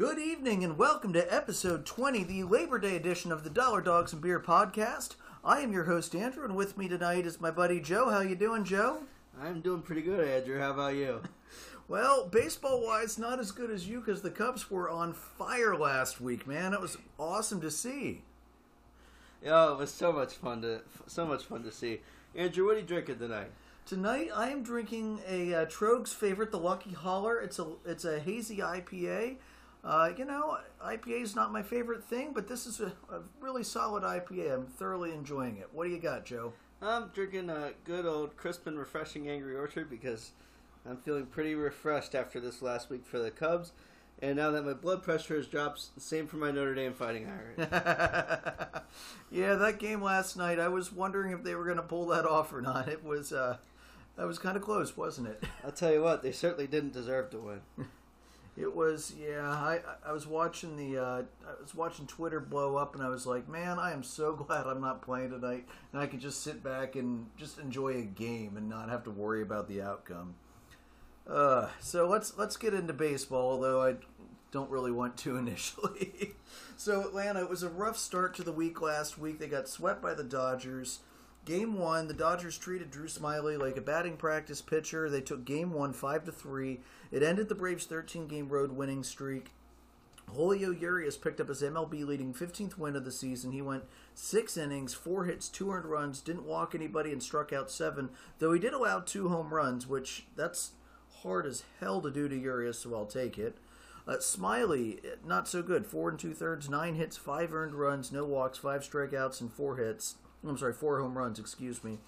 Good evening and welcome to episode 20, the Labor Day edition of the Dollar Dogs and Beer podcast. I am your host Andrew and with me tonight is my buddy Joe. How you doing, Joe? I'm doing pretty good, Andrew. How about you? Well, baseball wise, not as good as you because the Cubs were on fire last week, man. It was awesome to see. Yeah, it was so much fun to so much fun to see. Andrew, what are you drinking tonight? Tonight, I am drinking a uh, Troeg's favorite, the Lucky Holler. It's a it's a hazy IPA. Uh, you know, IPA is not my favorite thing, but this is a, a, really solid IPA. I'm thoroughly enjoying it. What do you got, Joe? I'm drinking a good old crisp and refreshing Angry Orchard because I'm feeling pretty refreshed after this last week for the Cubs. And now that my blood pressure has dropped, same for my Notre Dame Fighting Irish. yeah, that game last night, I was wondering if they were going to pull that off or not. It was, uh, that was kind of close, wasn't it? I'll tell you what, they certainly didn't deserve to win. It was, yeah. I I was watching the uh, I was watching Twitter blow up, and I was like, man, I am so glad I'm not playing tonight, and I could just sit back and just enjoy a game and not have to worry about the outcome. Uh, so let's let's get into baseball, although I don't really want to initially. so Atlanta, it was a rough start to the week last week. They got swept by the Dodgers. Game one, the Dodgers treated Drew Smyly like a batting practice pitcher. They took game one five to three. It ended the Braves' 13 game road winning streak. Julio Urias picked up his MLB leading 15th win of the season. He went six innings, four hits, two earned runs, didn't walk anybody, and struck out seven. Though he did allow two home runs, which that's hard as hell to do to Urias, so I'll take it. Uh, Smyly, not so good. Four and two thirds, nine hits, five earned runs, no walks, five strikeouts, and four hits. I'm sorry, four home runs, excuse me.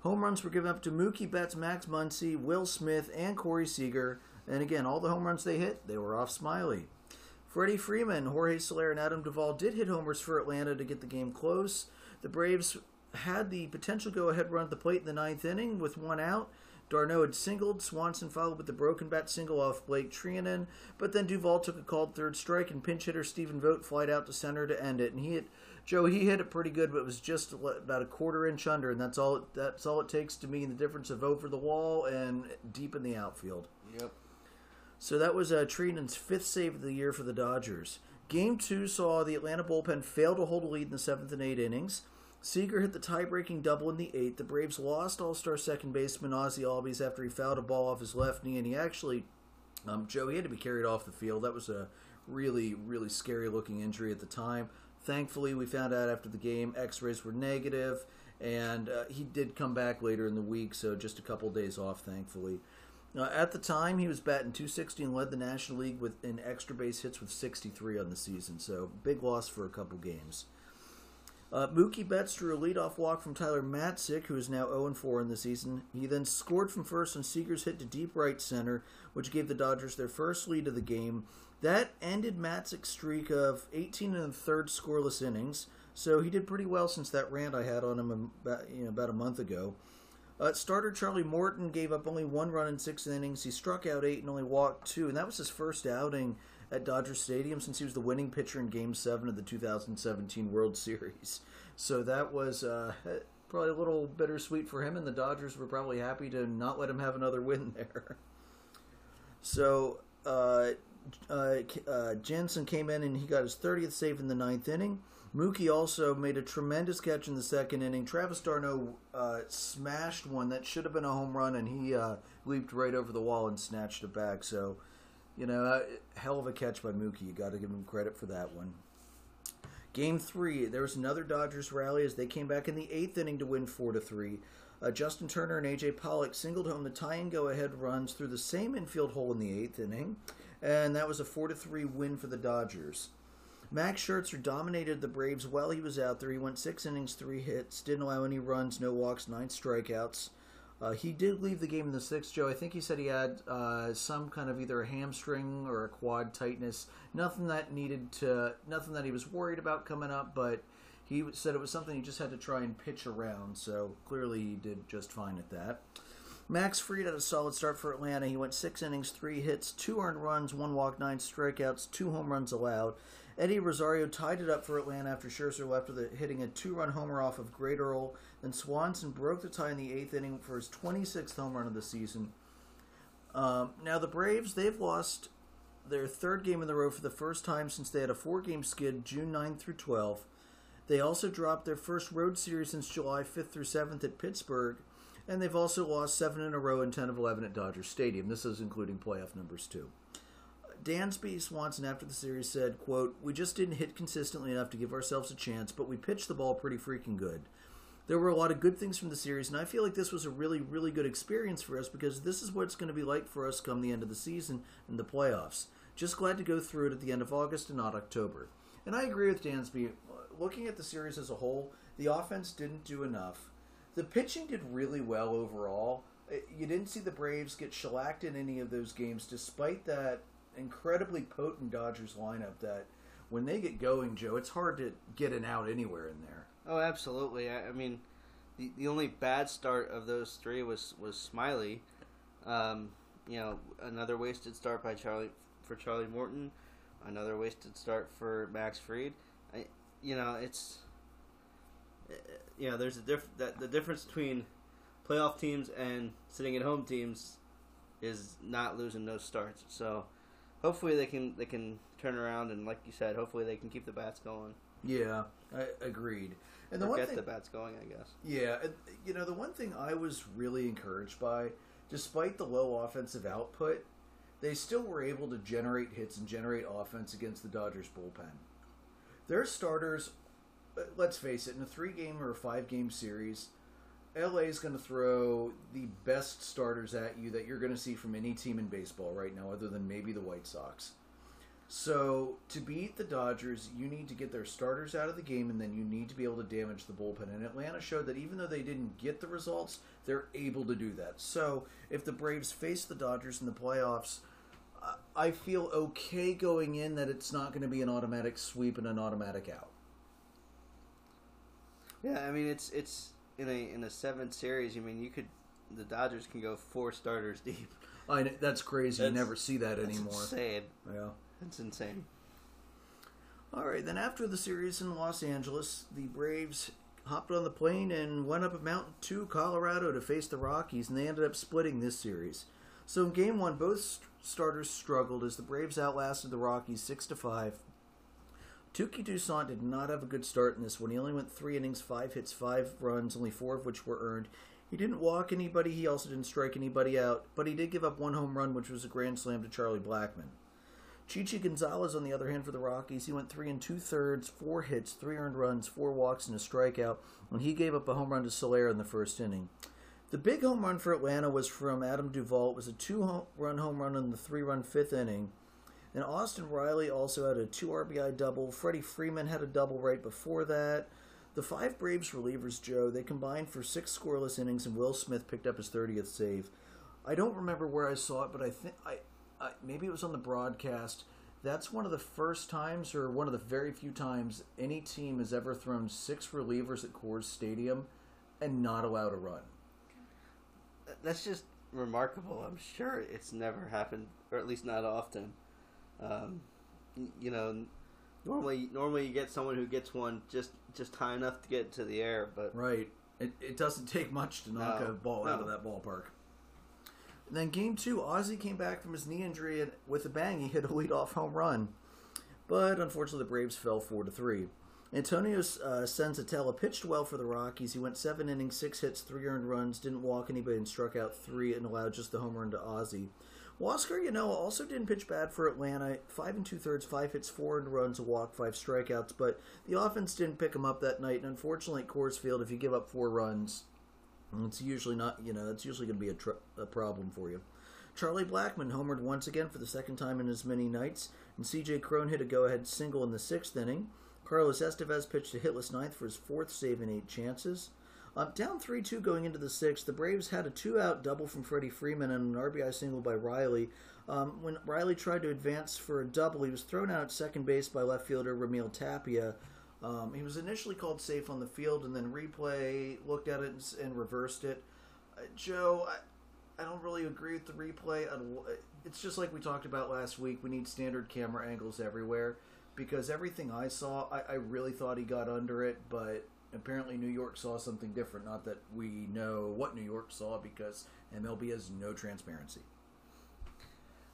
Home runs were given up to Mookie Betts, Max Muncy, Will Smith, and Corey Seager. And again, all the home runs they hit, they were off Smyly. Freddie Freeman, Jorge Soler, and Adam Duvall did hit homers for Atlanta to get the game close. The Braves had the potential go ahead run at the plate in the ninth inning with one out. d'Arnaud had singled. Swanson followed with the broken bat single off Blake Treinen, but then Duvall took a called third strike, and pinch hitter Stephen Vogt flied out to center to end it. And he hit Joe. He hit it pretty good, but it was just about a quarter inch under, and that's all. That's all it takes to mean the difference of over the wall and deep in the outfield. Yep. So that was uh, fifth save of the year for the Dodgers. Game two saw the Atlanta bullpen fail to hold a lead in the seventh and eighth innings. Seager hit the tie-breaking double in the eighth. The Braves lost All-Star second baseman Ozzie Albies after he fouled a ball off his left knee, and he actually, um, Joe, he had to be carried off the field. That was a really, really scary-looking injury at the time. Thankfully, we found out after the game X-rays were negative, and uh, he did come back later in the week, so just a couple days off, thankfully. Uh, at the time, he was batting 260 and led the National League with in extra base hits with 63 on the season. So big loss for a couple games. Uh, Mookie Betts drew a leadoff walk from Tyler Matzek, who is now 0-4 in the season. He then scored from first on Seager's hit to deep right center, which gave the Dodgers their first lead of the game. That ended Matzek's streak of 18 and a third scoreless innings. So he did pretty well since that rant I had on him about, you know, about a month ago. Uh, starter Charlie Morton gave up only one run in six innings. He struck out eight and only walked two, and that was his first outing at Dodger Stadium since he was the winning pitcher in Game 7 of the 2017 World Series. So that was uh, probably a little bittersweet for him, and the Dodgers were probably happy to not let him have another win there. So uh, uh, uh Jansen came in and he got his 30th save in the ninth inning. Mookie also made a tremendous catch in the second inning. Travis d'Arnaud uh, smashed one that should have been a home run, and he uh, leaped right over the wall and snatched it back. So, you know, uh, hell of a catch by Mookie. You got to give him credit for that one. Game three, there was another Dodgers rally as they came back in the eighth inning to win four to three. Uh, Justin Turner and AJ Pollock singled home the tie and go ahead runs through the same infield hole in the eighth inning, and that was a four to three win for the Dodgers. Max Scherzer dominated the Braves while he was out there. He went six innings, three hits, didn't allow any runs, no walks, nine strikeouts. Uh, he did leave the game in the sixth, Joe. I think he said he had uh, some kind of either a hamstring or a quad tightness. Nothing that needed to, nothing that he was worried about coming up, but he said it was something he just had to try and pitch around. So clearly he did just fine at that. Max Fried had a solid start for Atlanta. He went six innings, three hits, two earned runs, one walk, nine strikeouts, two home runs allowed. Eddie Rosario tied it up for Atlanta after Scherzer left with a, hitting a two-run homer off of Graterol. Then Swanson broke the tie in the eighth inning for his 26th home run of the season. Um, now the Braves they've lost their third game in the row for the first time since they had a four game skid June 9 through 12. They also dropped their first road series since July 5th through 7th at Pittsburgh, and they've also lost 7 in a row and 10 of 11 at Dodger Stadium. This is including playoff numbers, too. Dansby Swanson after the series said, quote, We just didn't hit consistently enough to give ourselves a chance, but we pitched the ball pretty freaking good. There were a lot of good things from the series, and I feel like this was a really, really good experience for us because this is what it's going to be like for us come the end of the season and the playoffs. Just glad to go through it at the end of August and not October. And I agree with Dansby. Looking at the series as a whole, the offense didn't do enough. The pitching did really well overall. You didn't see the Braves get shellacked in any of those games, despite that incredibly potent Dodgers lineup that when they get going, Joe, it's hard to get an out anywhere in there. Oh, absolutely. I, I mean, the the only bad start of those three was was Smyly. Um, you know, another wasted start by Charlie for Charlie Morton, another wasted start for Max Fried. I, you know, it's you know, there's a diff that the difference between playoff teams and sitting at home teams is not losing those starts. So hopefully they can they can turn around and like you said, hopefully they can keep the bats going. Yeah, I agreed. And the or one get thing, the bats going, I guess. Yeah, you know the one thing I was really encouraged by, despite the low offensive output, they still were able to generate hits and generate offense against the Dodgers bullpen. Their starters, let's face it, in a three-game or a five-game series, LA is going to throw the best starters at you that you're going to see from any team in baseball right now, other than maybe the White Sox. So to beat the Dodgers, you need to get their starters out of the game, and then you need to be able to damage the bullpen. And Atlanta showed that even though they didn't get the results, they're able to do that. So if the Braves face the Dodgers in the playoffs, I feel okay going in that it's not going to be an automatic sweep and an automatic out. Yeah, I mean it's it's in a in a seven series. I mean you could the Dodgers can go four starters deep. I that's crazy. That's, you never see that anymore. Insane. Yeah. That's insane. All right, then after the series in Los Angeles, the Braves hopped on the plane and went up a mountain to Colorado to face the Rockies, and they ended up splitting this series. So in Game One, both starters struggled as the Braves outlasted the Rockies six to five. Touki Toussaint did not have a good start in this one. He only went three innings, five hits, five runs, only four of which were earned. He didn't walk anybody. He also didn't strike anybody out, but he did give up one home run, which was a grand slam to Charlie Blackmon. Chichi Gonzalez, on the other hand, for the Rockies, he went three and two thirds, four hits, three earned runs, four walks, and a strikeout, when he gave up a home run to Soler in the first inning. The big home run for Atlanta was from Adam Duvall. It was a two run home run in the three run fifth inning. And Austin Riley also had a two RBI double. Freddie Freeman had a double right before that. The five Braves relievers, Joe, they combined for six scoreless innings, and Will Smith picked up his 30th save. I don't remember where I saw it, but I think I uh, maybe it was on the broadcast. That's one of the first times, or one of the very few times, any team has ever thrown six relievers at Coors Stadium and not allowed a run. That's just remarkable. I'm sure it's never happened, or at least not often. Um, you know, normally normally you get someone who gets one just just high enough to get to the air, but right. It, it doesn't take much to knock no, a ball no. out of that ballpark. And then game two, Ozzie came back from his knee injury and with a bang. He hit a leadoff home run, but unfortunately the Braves fell four to three. Antonio uh, Senzatela pitched well for the Rockies. He went seven innings, six hits, three earned runs, didn't walk anybody, and struck out three and allowed just the home run to Ozzie. you know, also didn't pitch bad for Atlanta. Five and two thirds, five hits, four earned runs, a walk, five strikeouts. But the offense didn't pick him up that night. And unfortunately, at Coors Field, if you give up four runs, it's usually not, you know, it's usually going to be a, tr- a problem for you. Charlie Blackmon homered once again for the second time in as many nights, and C.J. Cron hit a go-ahead single in the sixth inning. Carlos Estevez pitched a hitless ninth for his fourth save in eight chances. Uh, down 3 2 going into the sixth, the Braves had a two out double from Freddie Freeman and an RBI single by Riley. Um, when Riley tried to advance for a double, he was thrown out at second base by left fielder Raimel Tapia. Um, he was initially called safe on the field, and then replay looked at it and, and reversed it. Uh, Joe, I, I, don't really agree with the replay. It's just like we talked about last week. We need standard camera angles everywhere because everything I saw, I, I really thought he got under it, but apparently New York saw something different. Not that we know what New York saw because MLB has no transparency.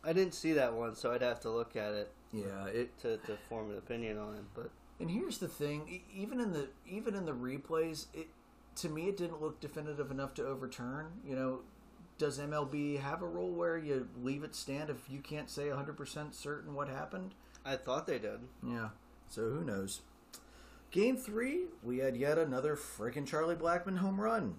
I didn't see that one, so I'd have to look at it Yeah, it. to, to form an opinion on it. But And here's the thing: even in the even in the replays, it to me it didn't look definitive enough to overturn. You know, does MLB have a rule where you leave it stand if you can't say 100% certain what happened? I thought they did. Yeah. So who knows? Game three, we had yet another freaking Charlie Blackmon home run.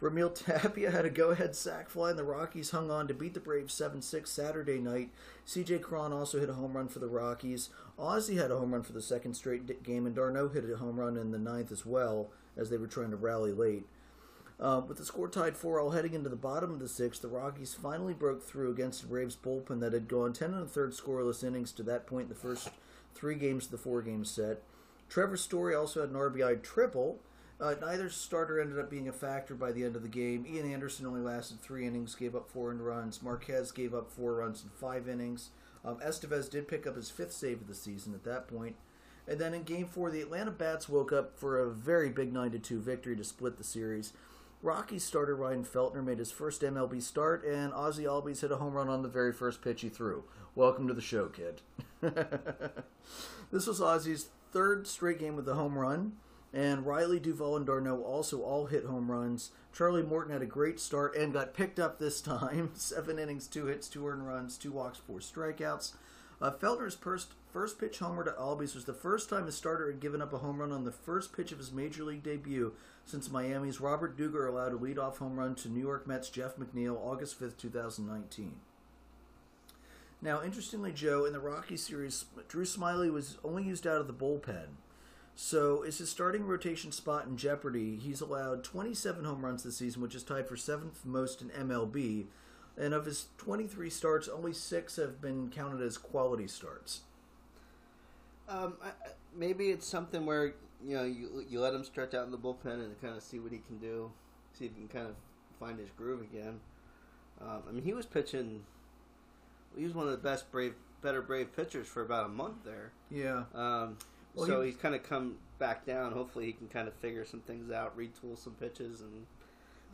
Raimel Tapia had a go-ahead sac fly, and the Rockies hung on to beat the Braves 7-6 Saturday night. C.J. Cron also hit a home run for the Rockies. Ozzie had a home run for the second straight game, and d'Arnaud hit a home run in the ninth as well, as they were trying to rally late. Uh, with the score tied 4 all heading into the bottom of the sixth, the Rockies finally broke through against the Braves bullpen that had gone 10 and a third scoreless innings to that point in the first three games of the four game set. Trevor Story also had an RBI triple. Uh, neither starter ended up being a factor by the end of the game. Ian Anderson only lasted three innings, gave up four runs. Marquez gave up four runs in five innings. Um, Estevez did pick up his fifth save of the season at that point. And then in Game Four, the Atlanta Bats woke up for a very big nine to two victory to split the series. Rockies starter Ryan Feltner made his first MLB start, and Ozzie Albies hit a home run on the very first pitch he threw. Welcome to the show, kid. this was Ozzie's third straight game with a home run, and Riley Duvall and d'Arnaud also all hit home runs. Charlie Morton had a great start and got picked up this time. Seven innings, two hits, two earned runs, two walks, four strikeouts. Uh, Feltner's first first pitch homer to Albies was the first time a starter had given up a home run on the first pitch of his major league debut since Miami's Robert Dugger allowed a leadoff home run to New York Mets Jeff McNeil August 5th, 2019. Now, interestingly, Joe, in the Rocky series, Drew Smyly was only used out of the bullpen. So, is his starting rotation spot in jeopardy? He's allowed 27 home runs this season, which is tied for seventh most in MLB. And of his 23 starts, only six have been counted as quality starts. Um, I, maybe it's something where you know you you let him stretch out in the bullpen and kind of see what he can do, see if he can kind of find his groove again. Um, I mean, he was pitching. He was one of the best brave, better brave pitchers for about a month there. Yeah. Um, Well, so he- he's kind of come back down. Hopefully, he can kind of figure some things out, retool some pitches, and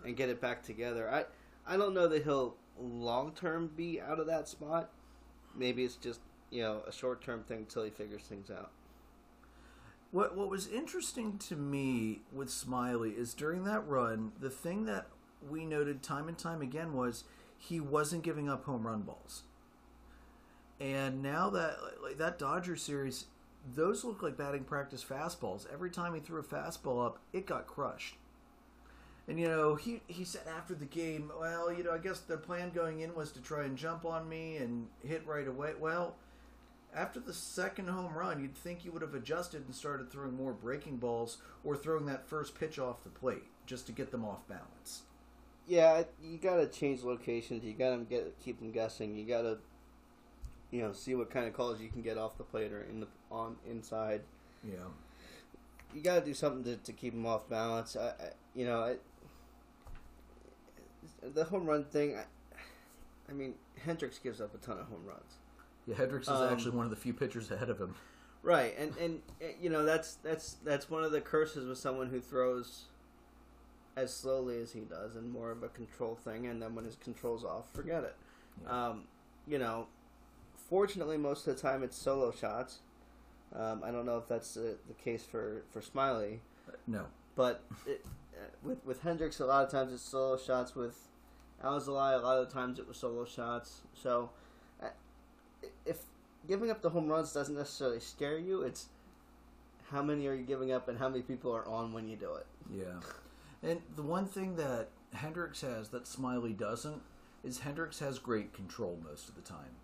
and get it back together. I I don't know that he'll long term be out of that spot. Maybe it's just you know a short term thing until he figures things out. What what was interesting to me with Smyly is during that run, the thing that we noted time and time again was he wasn't giving up home run balls. And now that like that Dodger series, those look like batting practice fastballs. Every time he threw a fastball up, it got crushed. And you know, he he said after the game, well, you know, I guess the plan going in was to try and jump on me and hit right away. Well, after the second home run, you'd think you would have adjusted and started throwing more breaking balls or throwing that first pitch off the plate just to get them off balance. Yeah, you got to change locations. You got to get keep them guessing. You got to, you know, see what kind of calls you can get off the plate or in the on inside. Yeah. You got to do something to, to keep them off balance. I, I you know, I, the home run thing. I, I mean, Hendricks gives up a ton of home runs. Yeah, Hendricks is Um, actually one of the few pitchers ahead of him. Right, and and uh, you know that's that's that's one of the curses with someone who throws as slowly as he does, and more of a control thing. And then when his control's off, forget it. Yeah. Um, you know, fortunately, most of the time it's solo shots. Um, I don't know if that's the, the case for for Smyly, No. but it, uh, with with Hendricks, a lot of times it's solo shots. With Alzolay, a lot of the times it was solo shots. So, uh, if giving up the home runs doesn't necessarily scare you, it's how many are you giving up and how many people are on when you do it. Yeah. And the one thing that Hendricks has that Smyly doesn't is Hendricks has great control most of the time.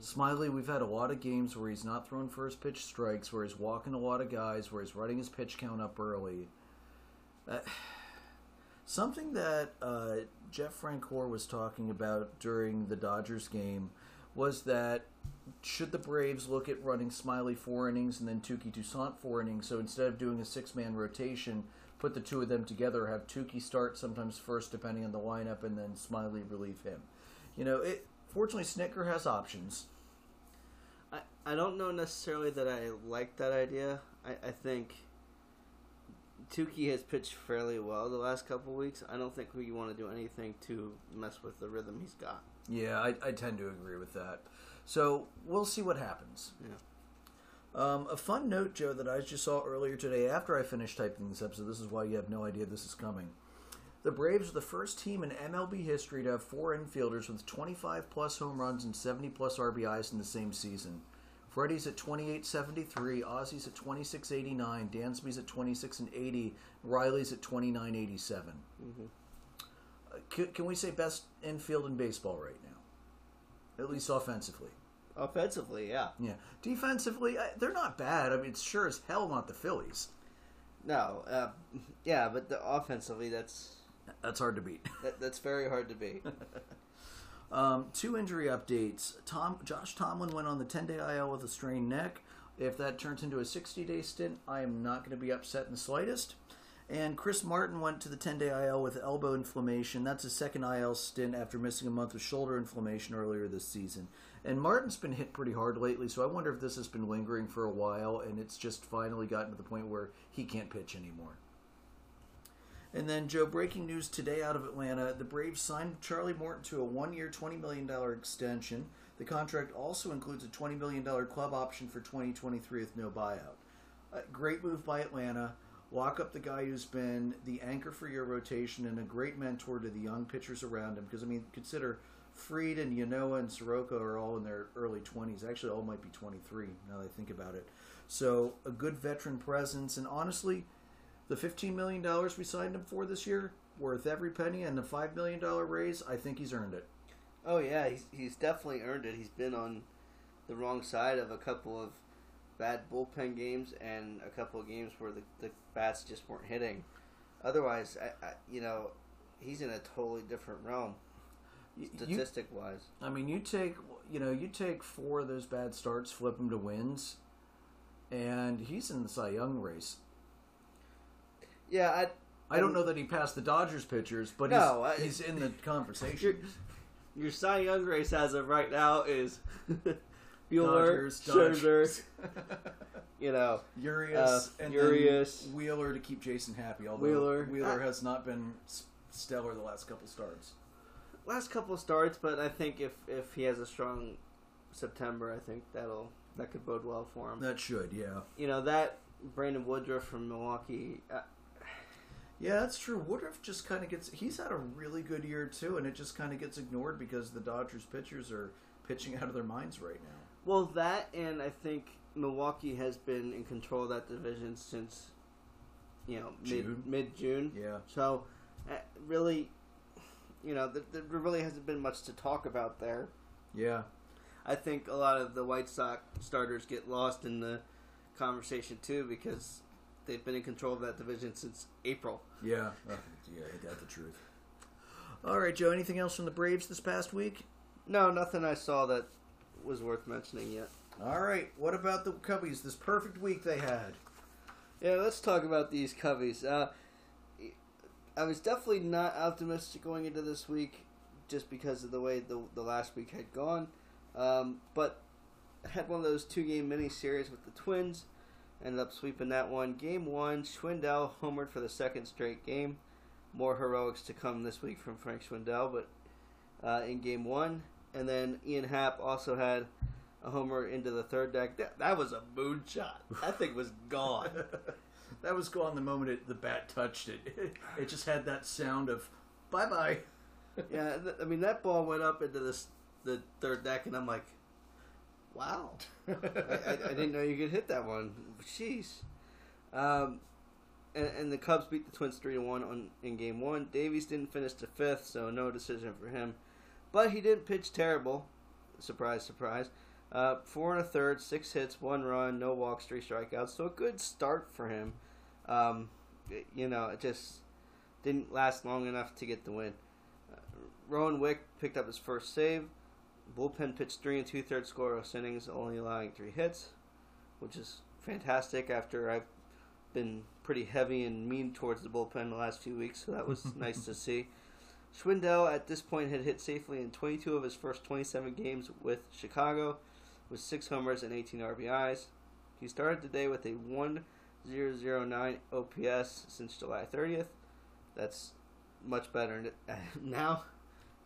Smyly, we've had a lot of games where he's not throwing first pitch strikes, where he's walking a lot of guys, where he's running his pitch count up early. Uh, something that uh, Jeff Francoeur was talking about during the Dodgers game was that should the Braves look at running Smyly four innings and then Touki Toussaint four innings, so instead of doing a six man rotation, put the two of them together, have Touki start sometimes first depending on the lineup, and then Smyly relieve him. You know, it. Fortunately, Snitker has options. I, I don't know necessarily that I like that idea. I, I think Touki has pitched fairly well the last couple weeks. I don't think we want to do anything to mess with the rhythm he's got. Yeah, I, I tend to agree with that. So we'll see what happens. Yeah. Um, a fun note, Joe, that I just saw earlier today after I finished typing this episode. This is why you have no idea this is coming. The Braves are the first team in MLB history to have four infielders with 25 plus home runs and 70 plus RBIs in the same season. Freddie's at 28.73, Ozzie's at 26.89, Dansby's at 26 and 80, Riley's at 29.87. Mm-hmm. Uh, can, can we say best infield in baseball right now? At least offensively. Offensively, yeah. Yeah. Defensively, uh, they're not bad. I mean, it's sure as hell not the Phillies. No, uh, yeah, but the offensively, that's That's hard to beat. that, that's very hard to beat. Um, two injury updates. Tom Josh Tomlin went on the 10 day IL with a strained neck. If that turns into a 60 day stint, I am not going to be upset in the slightest. And Chris Martin went to the 10 day IL with elbow inflammation. That's his second IL stint after missing a month with shoulder inflammation earlier this season. And Martin's been hit pretty hard lately, so I wonder if this has been lingering for a while and it's just finally gotten to the point where he can't pitch anymore. And then, Joe, breaking news today out of Atlanta the Braves signed Charlie Morton to a one year, $20 million extension. The contract also includes a $20 million club option for 2023 with no buyout. A great move by Atlanta. Lock up the guy who's been the anchor for your rotation and a great mentor to the young pitchers around him. Because, I mean, consider Fried and Ynoa and Soroka are all in their early 20s. Actually, all might be 23 now that I think about it. So, a good veteran presence. And honestly, the $15 million we signed him for this year, worth every penny, and the $5 million raise, I think he's earned it. Oh yeah, he's he's definitely earned it. He's been on the wrong side of a couple of bad bullpen games and a couple of games where the, the bats just weren't hitting. Otherwise, I, I, you know, he's in a totally different realm, You- statistic wise. I mean, you take you know you take four of those bad starts, flip them to wins, and he's in the Cy Young race. Yeah, I. I don't know that he passed the Dodgers pitchers, but No, I- he's, he's in the Your, conversation. your Cy Young race as of right now is Buehler, Dodgers, Scherzer, you know, Urias Uh, and Urias. then Wheeler to keep Jason happy. Although Wheeler. Wheeler I- has not been s- stellar the last couple starts. last couple of starts, but I think if if he has a strong September, I think that'll that could bode well for him. That should, yeah. You know that Brandon Woodruff from Milwaukee. Uh, Yeah, that's true. Woodruff just kind of gets. He's had a really good year too, and it just kind of gets ignored because the Dodgers pitchers are pitching out of their minds right now. well, that and I think Milwaukee has been in control of that division since you know mid mid June. Yeah, So uh, really, you know, th- there really hasn't been much to talk about there. yeah, I think a lot of the White Sox starters get lost in the conversation too because they've been in control of that division since April. yeah, uh, yeah. Ain't that the truth? All right, Joe. Anything else from the Braves this past week? No, nothing I saw that was worth mentioning yet. All right. What about the Cubbies? This perfect week they had. Yeah, let's talk about these Cubbies. Uh, I was definitely not optimistic going into this week just because of the way the, the last week had gone. Um, but I had one of those two game mini series with the Twins. Ended up sweeping that one. Game one, Schwindel homered for the second straight game. More heroics to come this week from Frank Schwindel, but uh, in game one. And then Ian Happ also had a homer into the third deck. That, that was a moonshot. That thing was gone. that was gone the moment it, the bat touched it. It just had that sound of bye bye. yeah, th- I mean that ball went up into this the third deck, and I'm like, wow, I, I, I didn't know you could hit that one. Jeez. Um, and, and the Cubs beat the Twins three to one on in game one. Davies didn't finish to fifth, so no decision for him. But he didn't pitch terrible. Surprise, surprise. Uh, four and a third, six hits, one run, no walks, three strikeouts. So a good start for him. Um, it- you know, it just didn't last long enough to get the win. Uh, Rowan Wick picked up his first save. Bullpen pitched three and two thirds scoreless innings, only allowing three hits, which is fantastic. After I've been pretty heavy and mean towards the bullpen the last few weeks, so that was nice to see. Schwindel at this point had hit safely in 22 of his first 27 games with Chicago, with six homers and 18 RBIs. He started the day with a 1.009 OPS since July 30th. That's much better now,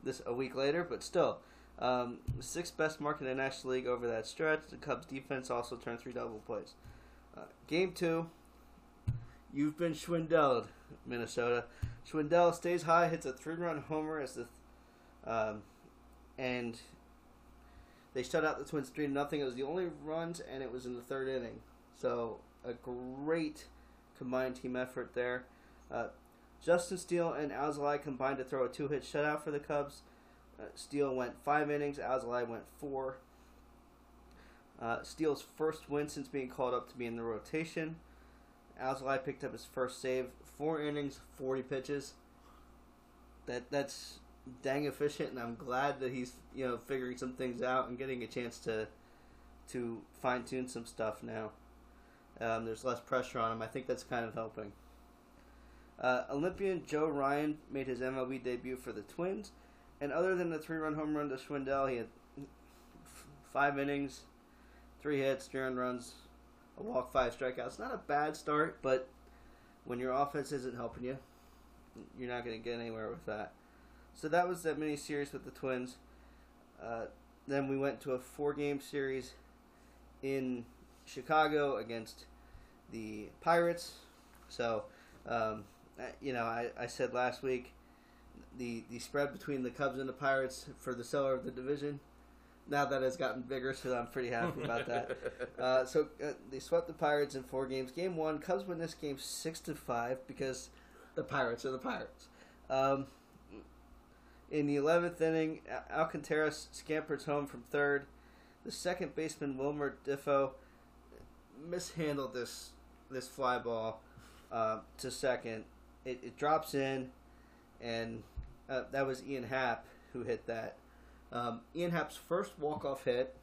this a week later, but still, Um, sixth best mark in the National League over that stretch. The Cubs defense also turned three double plays. Uh, game two, you've been Schwindelled, Minnesota. Schwindel stays high, hits a three-run homer as the, um, and they shut out the Twins three to nothing. It was the only runs, and it was in the third inning. So a great combined team effort there. Uh, Justin Steele and Alzolay combined to throw a two-hit shutout for the Cubs. Uh, Steele went five innings. Alzolay went four. Uh, Steele's first win since being called up to be in the rotation. Alzolay picked up his first save. Four innings, forty pitches. That that's dang efficient, and I'm glad that he's you know figuring some things out and getting a chance to to fine tune some stuff now. Um, there's less pressure on him. I think that's kind of helping. Uh, Olympian Joe Ryan made his MLB debut for the Twins, and other than the three-run home run to Schwindel, he had five innings, three hits, three runs, a walk, five strikeouts. Not a bad start, but when your offense isn't helping you, you're not going to get anywhere with that. So that was that mini series with the Twins. Uh, then we went to a four-game series in Chicago against the Pirates. So, um, you know, I, I said last week the the spread between the Cubs and the Pirates for the cellar of the division. Now that has gotten bigger, so I'm pretty happy about that. Uh, so uh, they swept the Pirates in four games. Game one, Cubs win this game six to five because the Pirates are the Pirates. Um, in the eleventh inning, Alcantara scampers home from third. The second baseman Wilmer Difo mishandled this this fly ball uh, to second. It, it drops in, and uh, that was Ian Happ who hit that. Um, Ian Happ's first walk off hit,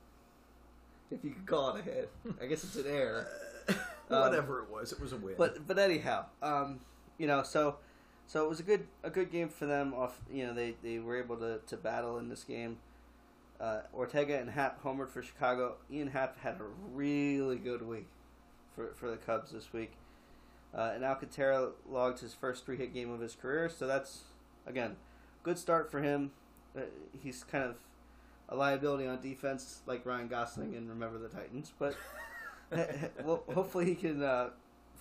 if you could call it a hit. I guess it's an error. Whatever it was, it was a win. But but anyhow, um, you know, so so it was a good a good game for them. Off, you know, they, they were able to, to battle in this game. Uh, Ortega and Happ homered for Chicago. Ian Happ had a really good week for for the Cubs this week. Uh, and Alcantara logged his first three hit game of his career, so that's again good start for him. Uh, he's kind of a liability on defense, like Ryan Gosling and Remember the Titans, but well, hopefully he can uh,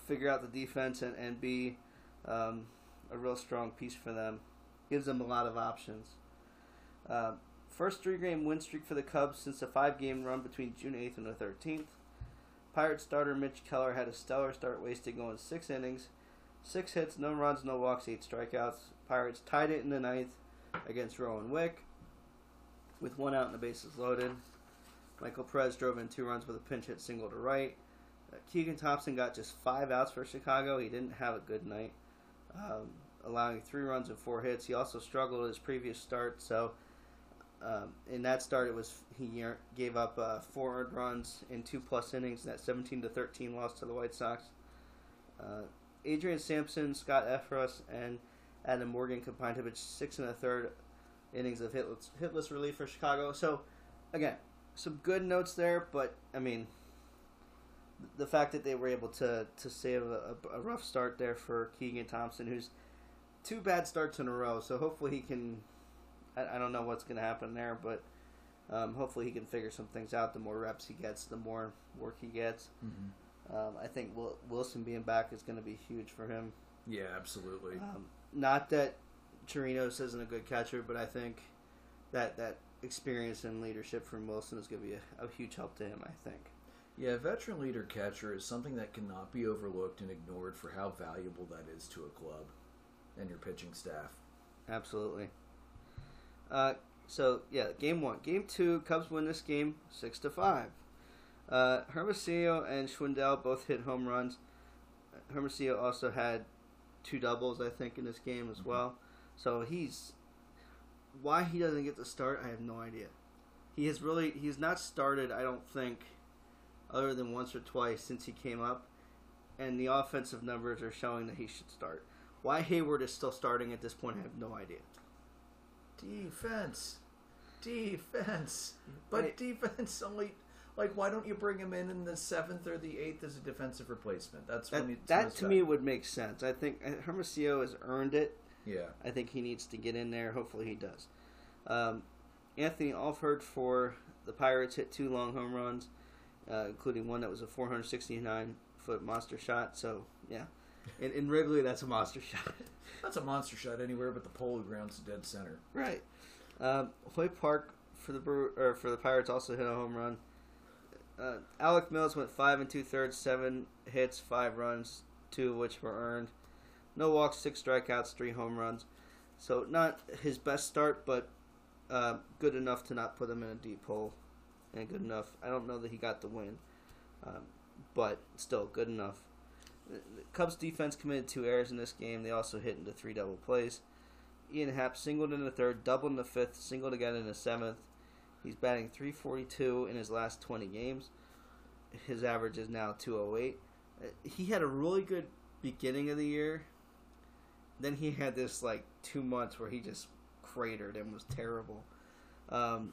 figure out the defense and and be um, a real strong piece for them. Gives them a lot of options. Uh, first three game win streak for the Cubs since the five game run between June 8th and the 13th. Pirate starter Mitch Keller had a stellar start, wasting going six innings, six hits, no runs, no walks, eight strikeouts. Pirates tied it in the ninth against Rowan Wick with one out and the bases loaded. Michael Perez drove in two runs with a pinch hit single to right. Uh, Keegan Thompson got just five outs for Chicago. He didn't have a good night, um, allowing three runs and four hits. He also struggled his previous start, so um, in that start, it was he gave up uh, four runs in two plus innings. in That seventeen to thirteen loss to the White Sox. Uh, Adrian Sampson, Scott Effross, and Adam Morgan combined to pitch six and a third innings of hitless, hitless relief for Chicago. So, again, some good notes there, but I mean, the fact that they were able to to save a, a rough start there for Keegan Thompson, who's two bad starts in a row. So hopefully he can I, I don't know what's going to happen there, but um, hopefully he can figure some things out. The more reps he gets, the more work he gets. Mm-hmm. Um, I think Wilson being back is going to be huge for him. Yeah, absolutely. Um, not that Chirinos isn't a good catcher, but I think that that experience and leadership from Wilson is going to be a, a huge help to him. I think. Yeah, veteran leader catcher is something that cannot be overlooked and ignored for how valuable that is to a club and your pitching staff. Absolutely. Uh, so yeah, game one, game two, Cubs win this game six to five. Uh, Hermosillo and Schwindel both hit home runs. Hermosillo also had two doubles, I think, in this game as mm-hmm. well. So he's why he doesn't get to start, I have no idea. He has really he's not started, I don't think, other than once or twice since he came up, and the offensive numbers are showing that he should start. Why Hayward is still starting at this point, I have no idea. Defense. Defense. But right. defense only. Like, why don't you bring him in in the seventh or the eighth as a defensive replacement? That's that, that to me would make sense. I think uh, Hermosillo has earned it. Yeah. I think he needs to get in there. Hopefully he does. Um, Anthony Alford for the Pirates hit two long home runs, uh, including one that was a 469 foot monster shot. So yeah, in, in Wrigley, that's a monster shot. That's a monster shot anywhere but the polo grounds dead center. right. Um, Hoy Park for the Brew- or for the Pirates also hit a home run. Uh, Alec Mills went five and two thirds, seven hits, five runs, two of which were earned. No walks, six strikeouts, three home runs. So not his best start, but uh, good enough to not put him in a deep hole, and good enough. I don't know that he got the win, um, but still good enough. The Cubs defense committed two errors in this game. They also hit into three double plays. Ian Happ singled in the third, doubled in the fifth, singled again in the seventh. He's batting 342 in his last 20 games. His average is now 208. Uh, He had a really good beginning of the year. Then he had this like two months where he just cratered and was terrible. Um,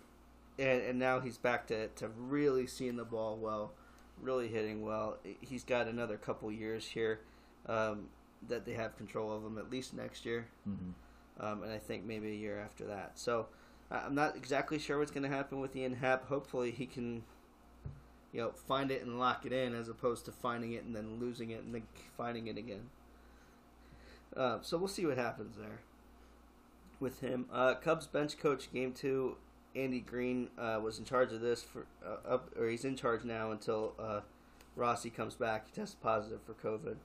and, and now he's back to, to really seeing the ball well, really hitting well. He's got another couple years here um, that they have control of him, at least next year Mm-hmm. um, and I think maybe a year after that. So I'm not exactly sure what's going to happen with Ian Happ. Hopefully he can, you know, find it and lock it in as opposed to finding it and then losing it and then finding it again. Uh, so we'll see what happens there with him. Uh, Cubs bench coach game two, Andy Green uh, was in charge of this for uh, up or he's in charge now until uh, Rossi comes back. He tested positive for COVID.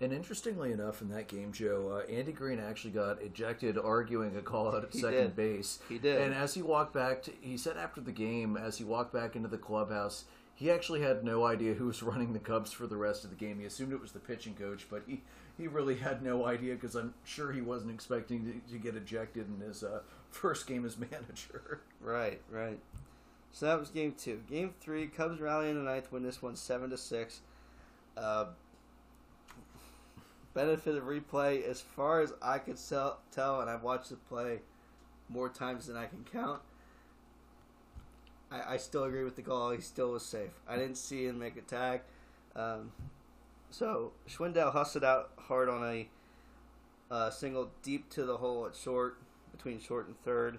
And interestingly enough, in that game, Joe, uh, Andy Green actually got ejected arguing a call out at He second did. base. He did. And as he walked back, to, he said after the game, as he walked back into the clubhouse, he actually had no idea who was running the Cubs for the rest of the game. He assumed it was the pitching coach, but he, he really had no idea because I'm sure he wasn't expecting to, to get ejected in his uh, first game as manager. Right, right. So that was game two. Game three, Cubs rally in the ninth, win this one seven to six. Uh, benefit of replay, as far as I could sell, tell, and I've watched it play more times than I can count. I, I still agree with the call. He still was safe. I didn't see him make a tag. Um, so Schwindel hustled out hard on a uh, single deep to the hole at short, between short and third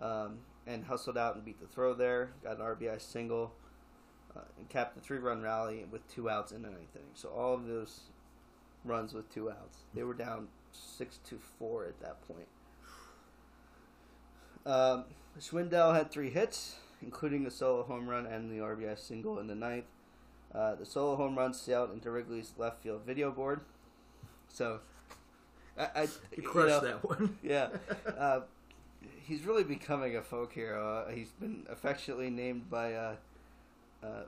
um, and hustled out and beat the throw there. Got an RBI single uh, and capped the three-run rally with two outs in the ninth inning. So all of those runs with two outs. They were down six to four at that point. Um, Schwindel had three hits, including a solo home run and the RBI single in the ninth. Uh, the solo home run sailed into Wrigley's left field video board. So, I, I He you crushed know, that one. yeah. Uh, he's really becoming a folk hero. Uh, he's been affectionately named by uh, uh,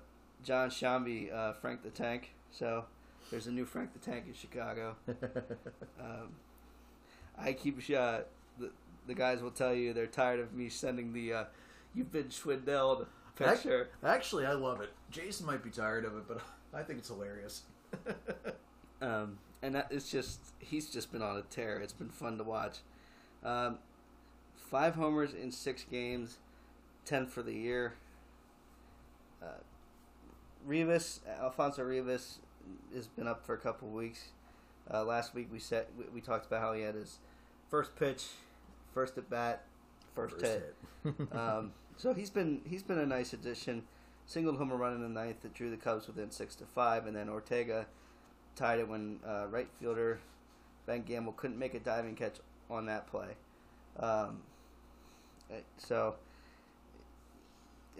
Jon Sciambi uh, Frank the Tank. So there's a new Frank the Tank in Chicago. Um, I keep uh, the the guys will tell you they're tired of me sending the uh, "You've been Schwindelled" picture. Actually, I love it. Jason might be tired of it, but I think it's hilarious. Um, and that it's just he's just been on a tear. It's been fun to watch. Um, five homers in six games, ten for the year. Uh, Rivas, Alfonso Rivas, has been up for a couple of weeks. Uh, last week we said we, we talked about how he had his first pitch, first at bat, first, hit. um, so he's been he's been a nice addition. Singled home run in the ninth that drew the Cubs within six to five, and then Ortega tied it when uh, right fielder Ben Gamel couldn't make a diving catch on that play. Um, uh, so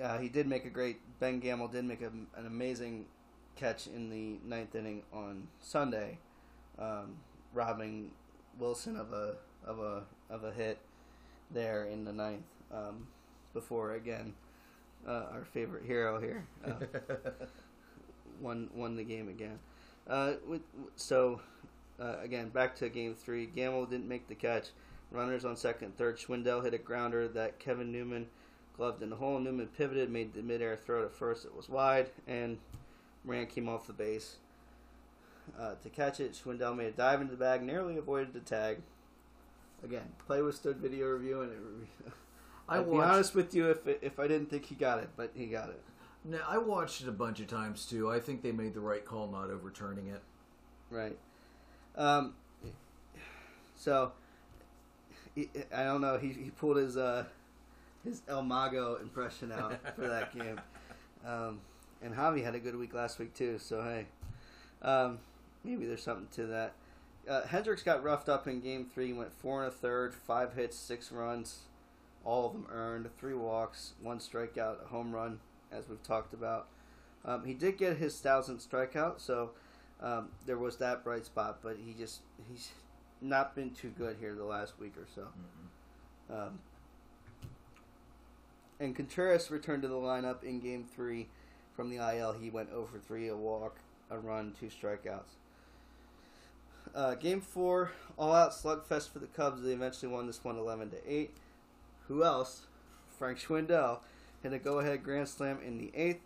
uh, he did make a great. Ben Gamel did make a, an amazing catch in the ninth inning on Sunday, um, robbing Wilson of a of a of a hit there in the ninth. Um, before again, uh, our favorite hero here uh, won won the game again. Uh, with, so uh, again, back to game three. Gamel didn't make the catch. Runners on second, third. Schwindel hit a grounder that Kevin Newman gloved in the hole. Newman pivoted, made the midair throw to first. It was wide, and Moran came off the base uh, to catch it. Schwindel made a dive into the bag, narrowly avoided the tag. Again, play withstood video review, and it, I'd be honest with you if if I didn't think he got it, but he got it. Now, I watched it a bunch of times too. I think they made the right call not overturning it. Right. Um, so, I don't know. He, he pulled his uh, his El Mago impression out for that game. Um, and Javi had a good week last week too. So hey, um, maybe there's something to that. Uh, Hendricks got roughed up in game three. He went four and a third, five hits, six runs, all of them earned, three walks, one strikeout, a home run, as we've talked about. Um, he did get his thousandth strikeout, so um, there was that bright spot. But he just he's not been too good here the last week or so. Um, and Contreras returned to the lineup in Game Three from the IL. He went over three, a walk, a run, two strikeouts. Uh, game four, all out slugfest for the Cubs. They eventually won this one 11 to 8. Who else? Frank Schwindel hit a go ahead grand slam in the eighth.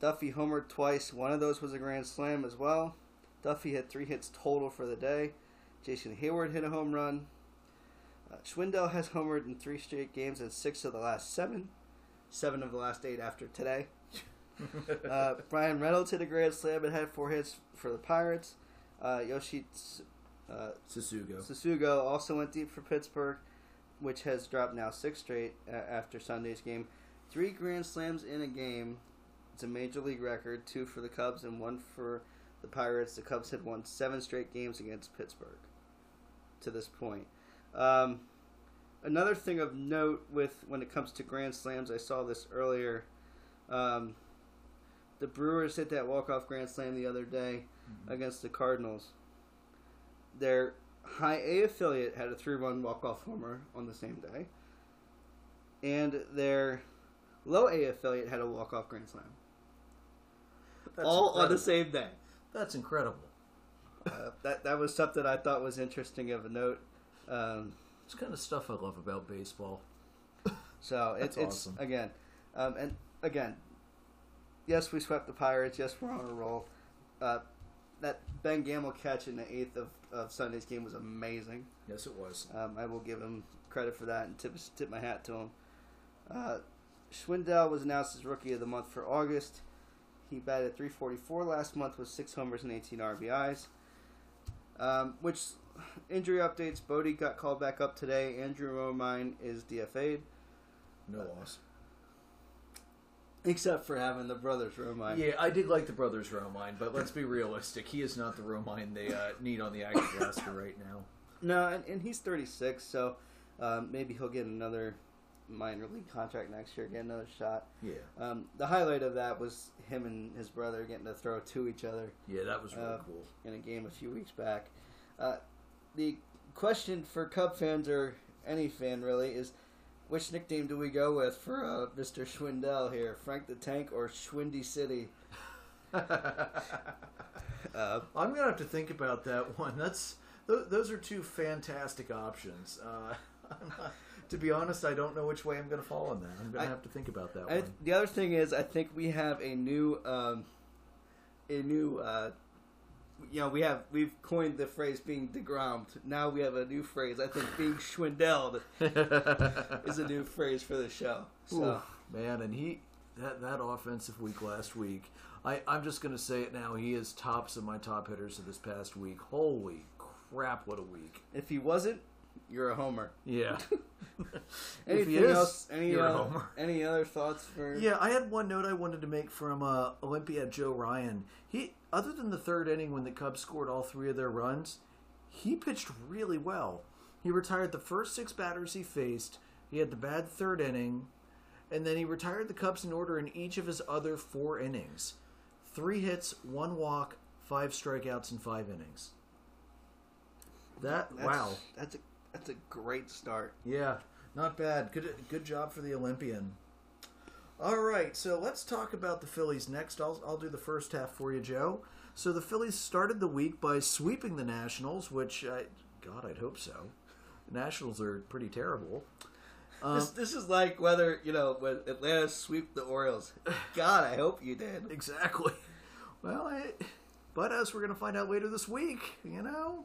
Duffy homered twice. One of those was a grand slam as well. Duffy had three hits total for the day. Jason Heyward hit a home run. Uh, Schwindel has homered in three straight games and six of the last seven. Seven of the last eight after today. Uh, Bryan Reynolds hit a grand slam and had four hits for the Pirates. Uh, Yoshi uh, Tsutsugo. Tsutsugo also went deep for Pittsburgh, which has dropped now six straight uh, after Sunday's game. Three grand slams in a game. It's a major league record. Two for the Cubs and one for the Pirates. The Cubs had won seven straight games against Pittsburgh to this point. Um, another thing of note with when it comes to grand slams, I saw this earlier. Um, the Brewers hit that walk-off grand slam the other day against the Cardinals. Their high A affiliate had a three-run walk-off homer on the same day, and their low A affiliate had a walk-off grand slam, That's all on the same day. That's incredible. Uh, that that was something I thought was interesting of a note. Um, It's kind of stuff I love about baseball. So it's, it's awesome. again, um, and again, yes, we swept the Pirates. Yes, we're on a roll. Uh, that Ben Gamel catch in the eighth of, of Sunday's game was amazing. Yes, it was. Um, I will give him credit for that and tip tip my hat to him. Uh, Schwindel was announced as Rookie of the Month for August. He batted 344 last month with six homers and 18 RBIs. Um, which injury updates? Bote got called back up today. Andrew Romine is DFA'd. No loss. Except for having the brothers Romine. Yeah, I did like the brothers Romine, but let's be realistic. He is not the Romine they uh, need on the active roster right now. No, and, and he's 36, so um, maybe he'll get another minor league contract next year, get another shot. Yeah, Um, the highlight of that was him and his brother getting to throw to each other yeah, that was really Uh, cool. in a game a few weeks back. Uh, the question for Cub fans or any fan really is which nickname do we go with for uh, Mr. Schwindel here? Frank the Tank or Schwindy City? Uh, I'm gonna have to think about that one. That's th- those are two fantastic options. Uh, not, to be honest, I don't know which way I'm gonna fall on that. I'm gonna I- have to think about that I, one. the other thing is, I think we have a new, um, a new, uh, you know, we have we've coined the phrase being degrommed. Now we have a new phrase. I think being schwindeled is a new phrase for the show. So Oof, man, and he that that offensive week last week. I I'm just gonna say it now. He is tops of my top hitters of this past week. Holy crap! What a week. if he wasn't, you're a homer. Yeah. Anything is, else? Any you're a uh, homer. any other thoughts for? Yeah, I had one note I wanted to make from uh, Olympiad Joe Ryan. He, other than the third inning when the Cubs scored all three of their runs, he pitched really well. He retired the first six batters he faced. He had the bad third inning, and then he retired the Cubs in order in each of his other four innings. Three hits, one walk, five strikeouts in five innings. That That's, wow, That's a that's a great start. yeah, not bad. Good good job for the Olympian. All right, so let's talk about the Phillies next. I'll I'll do the first half for you, Joe. So the Phillies started the week by sweeping the Nationals, which I God, I'd hope so. The Nationals are pretty terrible. Um, this this is like whether you know when Atlanta sweep the Orioles. God, I hope you did. Exactly. Well, I, but as we're going to find out later this week, you know.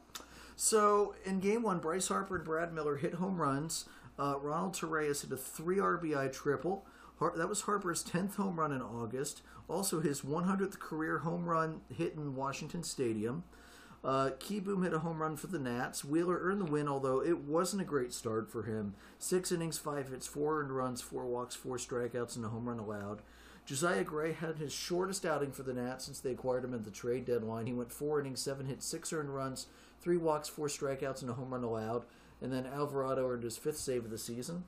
So in game one, Bryce Harper and Brad Miller hit home runs. Uh, Ronald Torreyes hit a three RBI triple. Har- that was Harper's 10th home run in August. Also his 100th career home run hit in Washington Stadium. Uh, Kieboom hit a home run for the Nats. Wheeler earned the win, although it wasn't a great start for him. Six innings, five hits, four earned runs, four walks, four strikeouts, and a home run allowed. Josiah Gray had his shortest outing for the Nats since they acquired him at the trade deadline. He went four innings, seven hits, six earned runs, three walks, four strikeouts, and a home run allowed. And then Alvarado earned his fifth save of the season.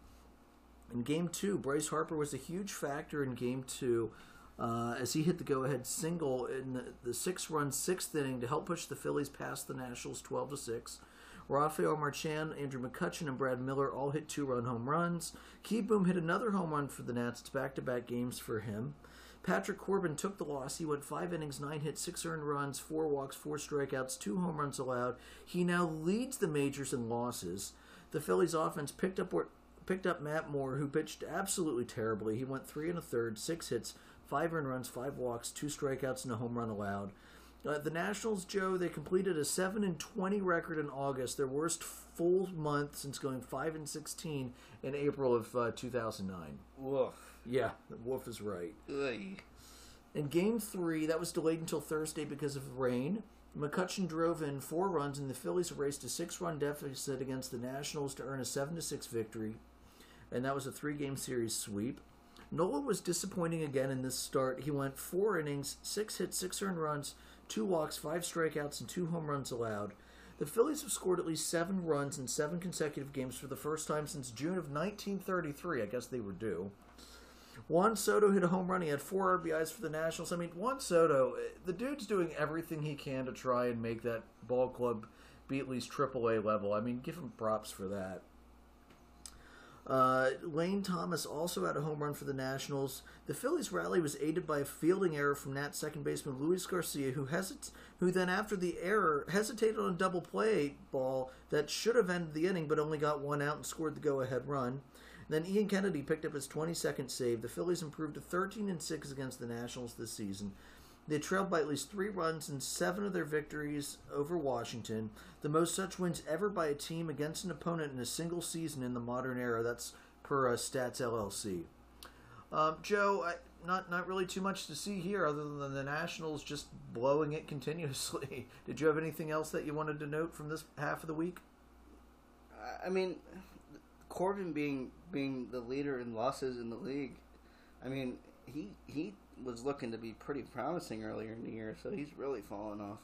In game two, Bryce Harper was a huge factor in game two uh, as he hit the go ahead single in the, the six run sixth inning to help push the Phillies past the Nationals 12 to 6. Rafael Marchan, Andrew McCutchen, and Brad Miller all hit two run home runs. Kieboom hit another home run for the Nats. It's back to back games for him. Patrick Corbin took the loss. He went five innings, nine hits, six earned runs, four walks, four strikeouts, two home runs allowed. He now leads the majors in losses. The Phillies offense picked up picked up Matt Moore, who pitched absolutely terribly. He went three and a third, six hits, five earned runs, five walks, two strikeouts, and a home run allowed. Uh, the Nationals, Joe, they completed a seven and twenty record in August, their worst full month since going five and sixteen in April of uh, two thousand nine. Woof. Yeah, Wolf is right. Ugh. In Game Three, that was delayed until Thursday because of rain. McCutchen drove in four runs, and the Phillies erased a six-run deficit against the Nationals to earn a seven to six victory, and that was a three-game series sweep. Nola was disappointing again in this start. He went four innings, six hits, six earned runs, two walks, five strikeouts, and two home runs allowed. The Phillies have scored at least seven runs in seven consecutive games for the first time since June of 1933. I guess they were due. Juan Soto hit a home run. He had four RBIs for the Nationals. I mean, Juan Soto, the dude's doing everything he can to try and make that ball club be at least AAA level. I mean, give him props for that. Uh, Lane Thomas also had a home run for the Nationals. The Phillies' rally was aided by a fielding error from Nats second baseman Luis Garcia, who hesit- who then, after the error, hesitated on a double play ball that should have ended the inning, but only got one out and scored the go-ahead run. Then Ian Kennedy picked up his 22nd save. The Phillies improved to 13 and 6 against the Nationals this season. They trailed by at least three runs in seven of their victories over Washington, the most such wins ever by a team against an opponent in a single season in the modern era. That's per uh, Stats LLC. Um, Joe, I, not not really too much to see here, other than the Nationals just blowing it continuously. Did you have anything else that you wanted to note from this half of the week? I mean, Corbin being being the leader in losses in the league. I mean, he he was looking to be pretty promising earlier in the year, so he's really fallen off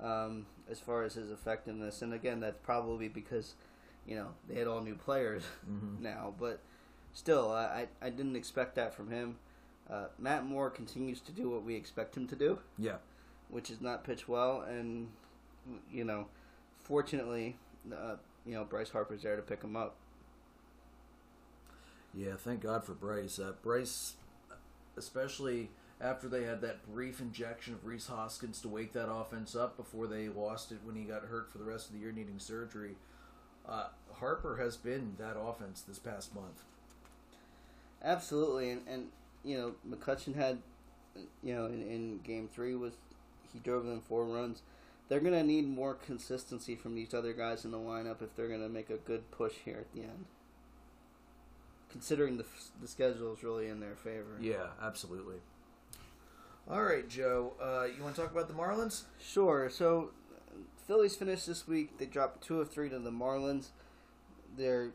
um, as far as his effectiveness. And again, that's probably because you know they had all new players Mhm. now, but still, I I I didn't expect that from him. Uh, Matt Moore continues to do what we expect him to do, Yeah. which is not pitch well, and you know, fortunately, uh, you know Bryce Harper's there to pick him up. Yeah, thank God for Bryce. Uh, Bryce, especially after they had that brief injection of Rhys Hoskins to wake that offense up before they lost it when he got hurt for the rest of the year needing surgery. Uh, Harper has been that offense this past month. Absolutely, and, and you know McCutchen had, you know, in, in game three was he drove them four runs. They're gonna need more consistency from these other guys in the lineup if they're gonna make a good push here at the end. Considering the the schedule is really in their favor. Yeah, absolutely. All right, Joe. Uh, you want to talk about the Marlins? Sure. So, Phillies finished this week. They dropped two of three to the Marlins. They're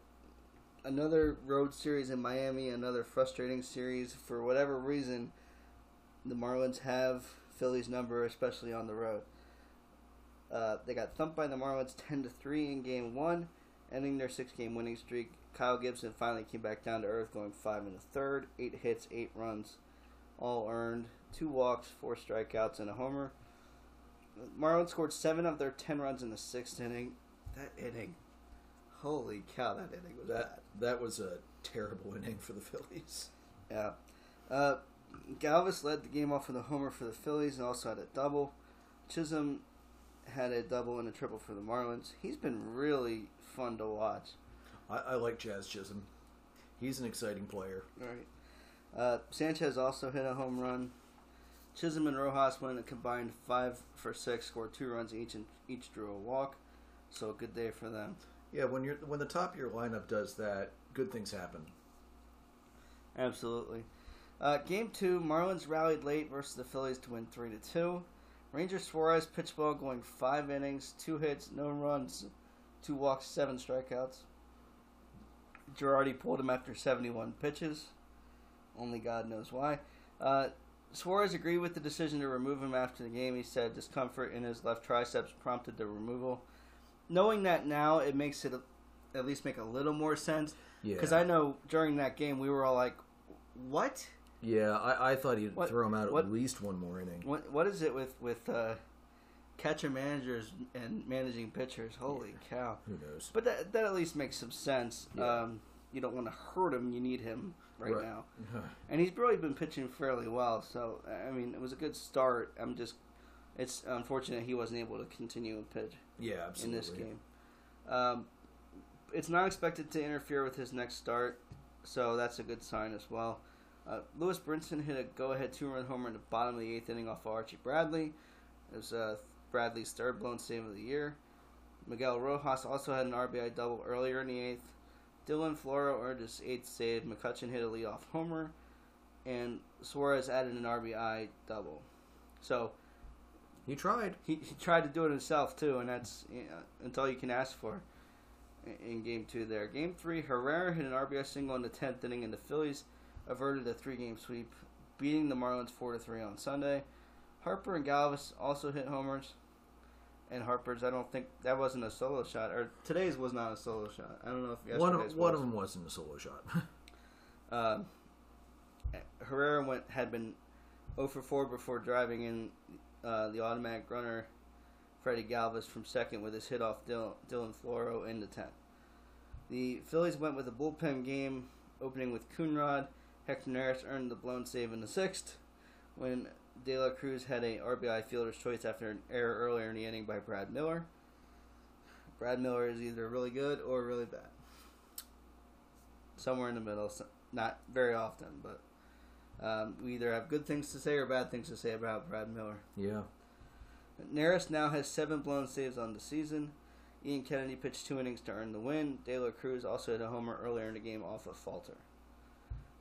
another road series in Miami, another frustrating series. For whatever reason, the Marlins have Phillies' number, especially on the road. Uh, they got thumped by the Marlins ten to three in Game One, ending their six-game winning streak. Kyle Gibson finally came back down to earth, going five in the third, eight hits, eight runs, all earned, two walks, four strikeouts, and a homer. Marlins scored seven of their ten runs in the sixth inning. That inning, holy cow! That inning was That that was a terrible inning for the Phillies. Yeah. Uh, Galvis led the game off with a homer for the Phillies and also had a double. Chisholm had a double and a triple for the Marlins. He's been really fun to watch. I, I like Jazz Chisholm. He's an exciting player. Right. Uh, Sanchez also hit a home run. Chisholm and Rojas went a combined five for six, scored two runs each, and each drew a walk. So a good day for them. Yeah, when you're when the top of your lineup does that, good things happen. Absolutely. Uh, game two, Marlins rallied late versus the Phillies to win three to two. Ranger Suarez pitched well, going five innings, two hits, no runs, two walks, seven strikeouts. Girardi pulled him after 71 pitches. Only God knows why. Uh, Suarez agreed with the decision to remove him after the game. He said discomfort in his left triceps prompted the removal. Knowing that now, it makes it at least make a little more sense. Yeah. Because I know during that game we were all like, "What? Yeah, I, I thought he'd What- throw him out what- at least one more inning. What? What is it with with uh, catcher managers and managing pitchers? Holy cow!" Who knows? But that that at least makes some sense. Yeah. Um, you don't want to hurt him. You need him right, Right. now, and he's really been pitching fairly well. So I mean, it was a good start. I'm just, it's unfortunate he wasn't able to continue and pitch yeah, absolutely. in this game. Um, it's not expected to interfere with his next start, so that's a good sign as well. Uh, Lewis Brinson hit a go-ahead two-run homer in the bottom of the eighth inning off of Archie Bradley. It was uh, Bradley's third blown save of the year. Miguel Rojas also had an RBI double earlier in the eighth. Dylan Floro earned his eighth save. McCutchen hit a leadoff homer, and Suarez added an RBI double. So He tried. he, he tried to do it himself too, and that's you know, all you can ask for in- in game two. There, game three, Herrera hit an RBI single in the tenth inning, and the Phillies averted a three-game sweep, beating the Marlins four to three on Sunday. Harper and Galvis also hit homers, and Harper's I don't think that wasn't a solo shot, or today's was not a solo shot. I don't know if yesterday's One of, one of them wasn't a solo shot. Um, Herrera went had been 0 for 4 before driving in uh, the automatic runner Freddie Galvis from second with his hit off Dylan, Dylan Floro in the 10th. The Phillies went with a bullpen game opening with Coonrod. Hector Neris earned the blown save in the sixth when De La Cruz had a RBI fielder's choice after an error earlier in the inning by Brad Miller. Brad Miller is either really good or really bad. Somewhere in the middle, not very often, but um, we either have good things to say or bad things to say about Brad Miller. yeah. Neris now has seven blown saves on the season. Ian Kennedy pitched two innings to earn the win. De La Cruz also hit a homer earlier in the game off of Falter.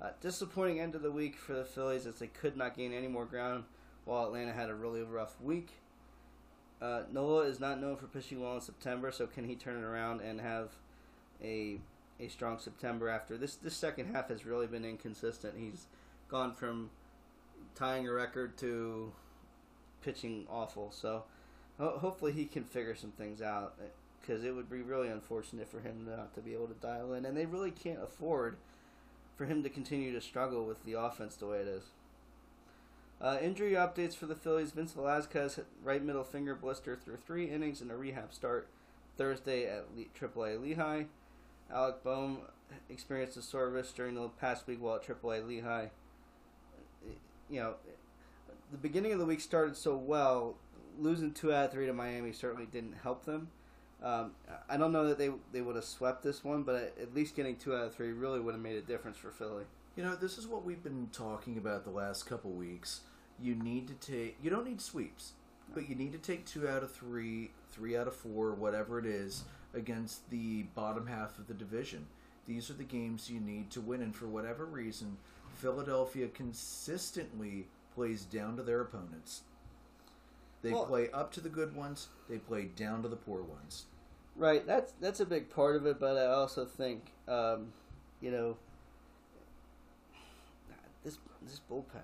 Uh, disappointing end of the week for the Phillies as they could not gain any more ground while Atlanta had a really rough week. Uh, Nola is not known for pitching well in September, so can he turn it around and have a a strong September after this? This second half has really been inconsistent. He's gone from tying a record to pitching awful. So ho- hopefully he can figure some things out because it would be really unfortunate for him not to be able to dial in, and they really can't afford for him to continue to struggle with the offense the way it is. Uh, injury updates for the Phillies: Vince Velasquez hit right middle finger blister through three innings in a rehab start Thursday at Le- AAA Lehigh. Alec Bohm experienced a sore wrist during the past week while at AAA Lehigh. You know, the beginning of the week started so well. Losing two out of three to Miami certainly didn't help them. Um, I don't know that they they would have swept this one, but at least getting two out of three really would have made a difference for Philly. You know, this is what we've been talking about the last couple weeks. You need to take. You don't need sweeps, but you need to take two out of three, three out of four, whatever it is, against the bottom half of the division. These are the games you need to win, and for whatever reason, Philadelphia consistently plays down to their opponents. They Well- play up to the good ones. They play down to the poor ones. Right, that's that's a big part of it, but I also think, um, you know, this this bullpen.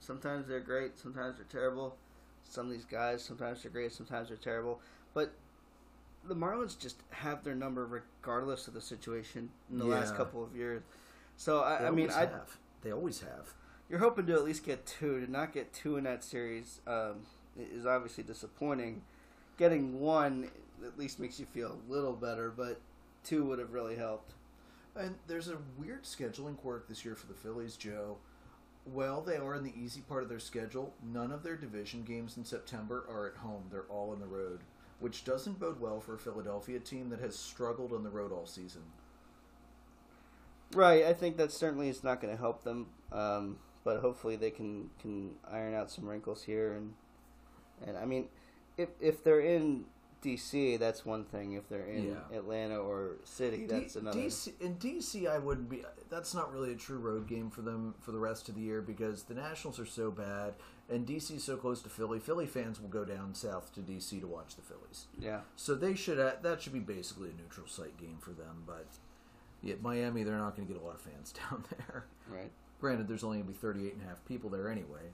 Sometimes they're great, sometimes they're terrible. Some of these guys, sometimes they're great, sometimes they're terrible. But the Marlins just have their number regardless of the situation in the last couple of years. So I, I mean, I. They always have. you're hoping to at least get two. To not get two in that series um, is obviously disappointing. Getting one at least makes you feel a little better, but two would have really helped. And there's a weird scheduling quirk this year for the Phillies, Joe. Well, they are in the easy part of their schedule. None of their division games in September are at home. They're all on the road, which doesn't bode well for a Philadelphia team that has struggled on the road all season. Right, I think that certainly is not going to help them, um, but hopefully they can can iron out some wrinkles here and and I mean, if if they're in DC, that's one thing. If they're in Yeah. Atlanta or City, that's D- another. DC, in DC, I wouldn't be. That's not really a true road game for them for the rest of the year because the Nationals are so bad, and DC's so close to Philly. Philly fans will go down south to DC to watch the Phillies. Yeah. So they should that should be basically a neutral site game for them. But yeah, Miami, they're not going to get a lot of fans down there. Right. Granted, there's only going to be 38 and a half people there anyway.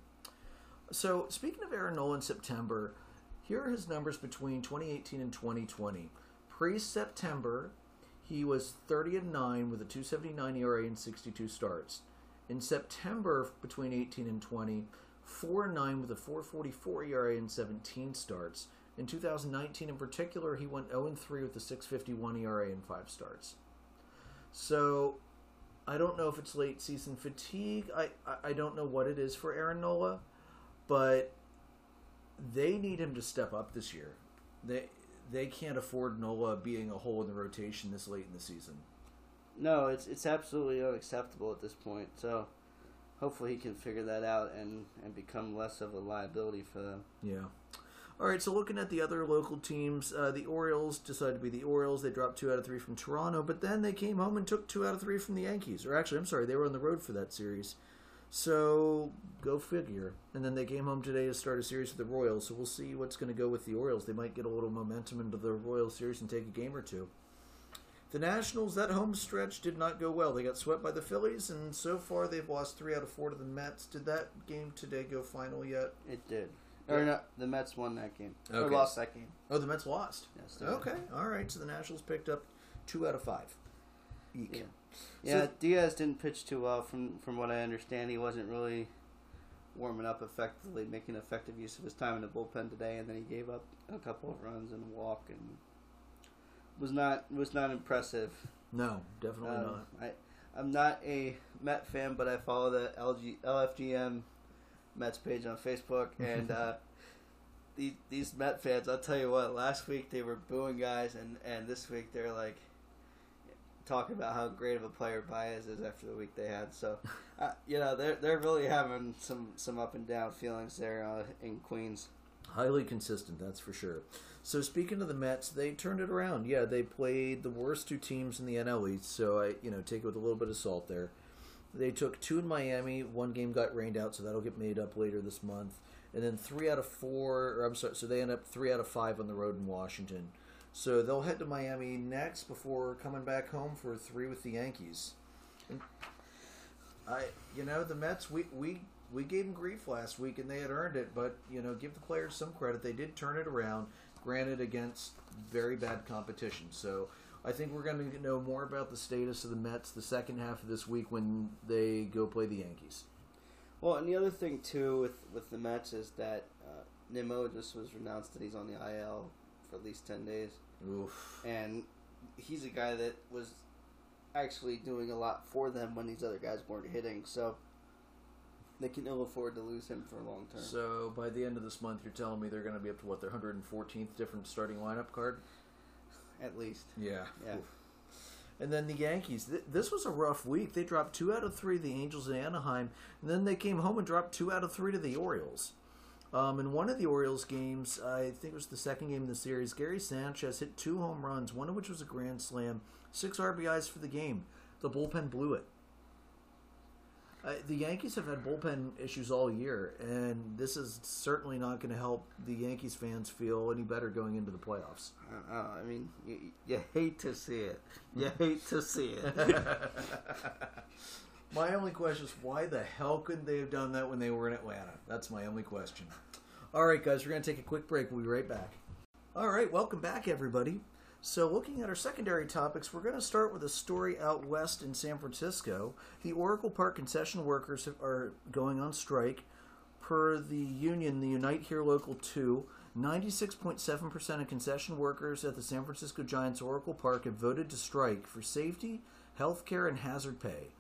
So speaking of Aaron Nolan, September, here are his numbers between 2018 and 2020. Pre-September, he was 30 and 9 with a 279 ERA and 62 starts. In September, between 18 and 20, 4 and 9 with a 444 ERA and 17 starts. In 2019, in particular, he went 0 and 3 with a 651 ERA and 5 starts. So, I don't know if it's late season fatigue. I, I, I don't know what it is for Aaron Nola, but they need him to step up this year. They they can't afford Nola being a hole in the rotation this late in the season. No, it's it's absolutely unacceptable at this point. So hopefully he can figure that out and, and become less of a liability for them. Yeah. All right, so looking at the other local teams, uh, the Orioles decided to be the Orioles. They dropped two out of three from Toronto, but then they came home and took two out of three from the Yankees. Or actually, I'm sorry, they were on the road for that series. So go figure. And then they came home today to start a series with the Royals. So we'll see what's going to go with the Orioles. They might get a little momentum into the Royals series and take a game or two. The Nationals, that home stretch did not go well. They got swept by the Phillies, and so far they've lost three out of four to the Mets. Did that game today go final yet? It did. Or no, the Mets won that game. Or lost that game. Oh, the Mets lost. Yes. Okay, all right. So the Nationals picked up two out of five. Eek. Yeah. Yeah, Diaz didn't pitch too well. From from what I understand, he wasn't really warming up effectively, making effective use of his time in the bullpen today, and then he gave up a couple of runs and a walk, and was not was not impressive. No, definitely Um, not. I I'm not a Met fan, but I follow the LG LFGM Mets page on Facebook, and uh, these these Met fans, I'll tell you what. Last week they were booing guys, and and this week they're like talking about how great of a player Baez is after the week they had. So, uh, you know, they're they're really having some some up and down feelings there uh, in Queens. Highly consistent, that's for sure. So speaking of the Mets, they turned it around. Yeah, they played the worst two teams in the NL East, so I you know take it with a little bit of salt there. They took two in Miami. One game got rained out, so that'll get made up later this month. And then three out of four, or I'm sorry, so they end up three out of five on the road in Washington. So they'll head to Miami next before coming back home for three with the Yankees. And I, you know, the Mets, we we we gave them grief last week, and they had earned it. But you know, give the players some credit; they did turn it around. Granted, against very bad competition. So I think we're going to know more about the status of the Mets the second half of this week when they go play the Yankees. Well, and the other thing too with with the Mets is that uh, Nimmo just was announced that he's on the IL for at least ten days. Oof. and he's a guy that was actually doing a lot for them when these other guys weren't hitting. So they can ill afford to lose him for a long term. So by the end of this month, you're telling me they're going to be up to what their 114th different starting lineup card? At least, Yeah. Yeah. Oof. And then the Yankees. Th- this was a rough week. They dropped two out of three to the Angels in Anaheim, and then they came home and dropped two out of three to the Orioles. Um, in one of the Orioles games, I think it was the second game of the series, Gary Sanchez hit two home runs, one of which was a grand slam, six RBIs for the game. The bullpen blew it. Uh, the Yankees have had bullpen issues all year, and this is certainly not going to help the Yankees fans feel any better going into the playoffs. I, I, I mean, you, you hate to see it. You hate to see it. my only question is why the hell couldn't they have done that when they were in Atlanta? That's my only question. All right, guys, we're going to take a quick break. We'll be right back. All right, welcome back, everybody. So, looking at our secondary topics, we're going to start with a story out west in San Francisco. The Oracle Park concession workers are going on strike. Per the union, the Unite Here Local 2, 96.7% of concession workers at the San Francisco Giants Oracle Park have voted to strike for safety, health care, and hazard pay.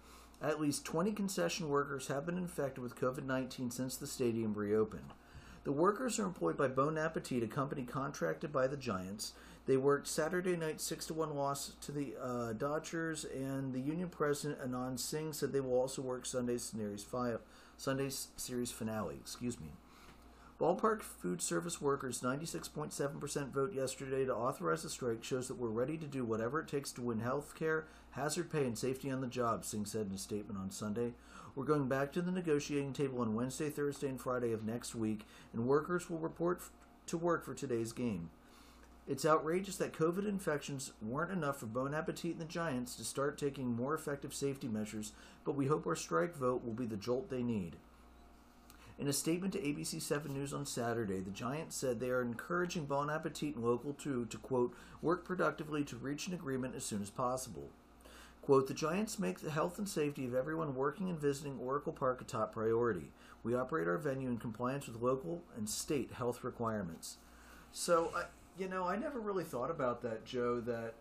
At least 20 concession workers have been infected with COVID 19 since the stadium reopened. The workers are employed by Bon Appetit, a company contracted by the Giants. They worked Saturday night 6 to 1 loss to the uh, Dodgers, and the union president Anand Singh said they will also work Sunday's series, fi- Sunday's series finale. Excuse me. Ballpark food service workers' 96.7% vote yesterday to authorize the strike shows that we're ready to do whatever it takes to win health care, hazard pay, and safety on the job, Singh said in a statement on Sunday. We're going back to the negotiating table on Wednesday, Thursday, and Friday of next week, and workers will report to work for today's game. It's outrageous that COVID infections weren't enough for Bon Appetit and the Giants to start taking more effective safety measures, but we hope our strike vote will be the jolt they need. In a statement to ABC 7 News on Saturday, the Giants said they are encouraging Bon Appetit and Local 2 to, quote, work productively to reach an agreement as soon as possible. Quote, the Giants make the health and safety of everyone working and visiting Oracle Park a top priority. We operate our venue in compliance with local and state health requirements. So, I, you know, I never really thought about that, Joe, that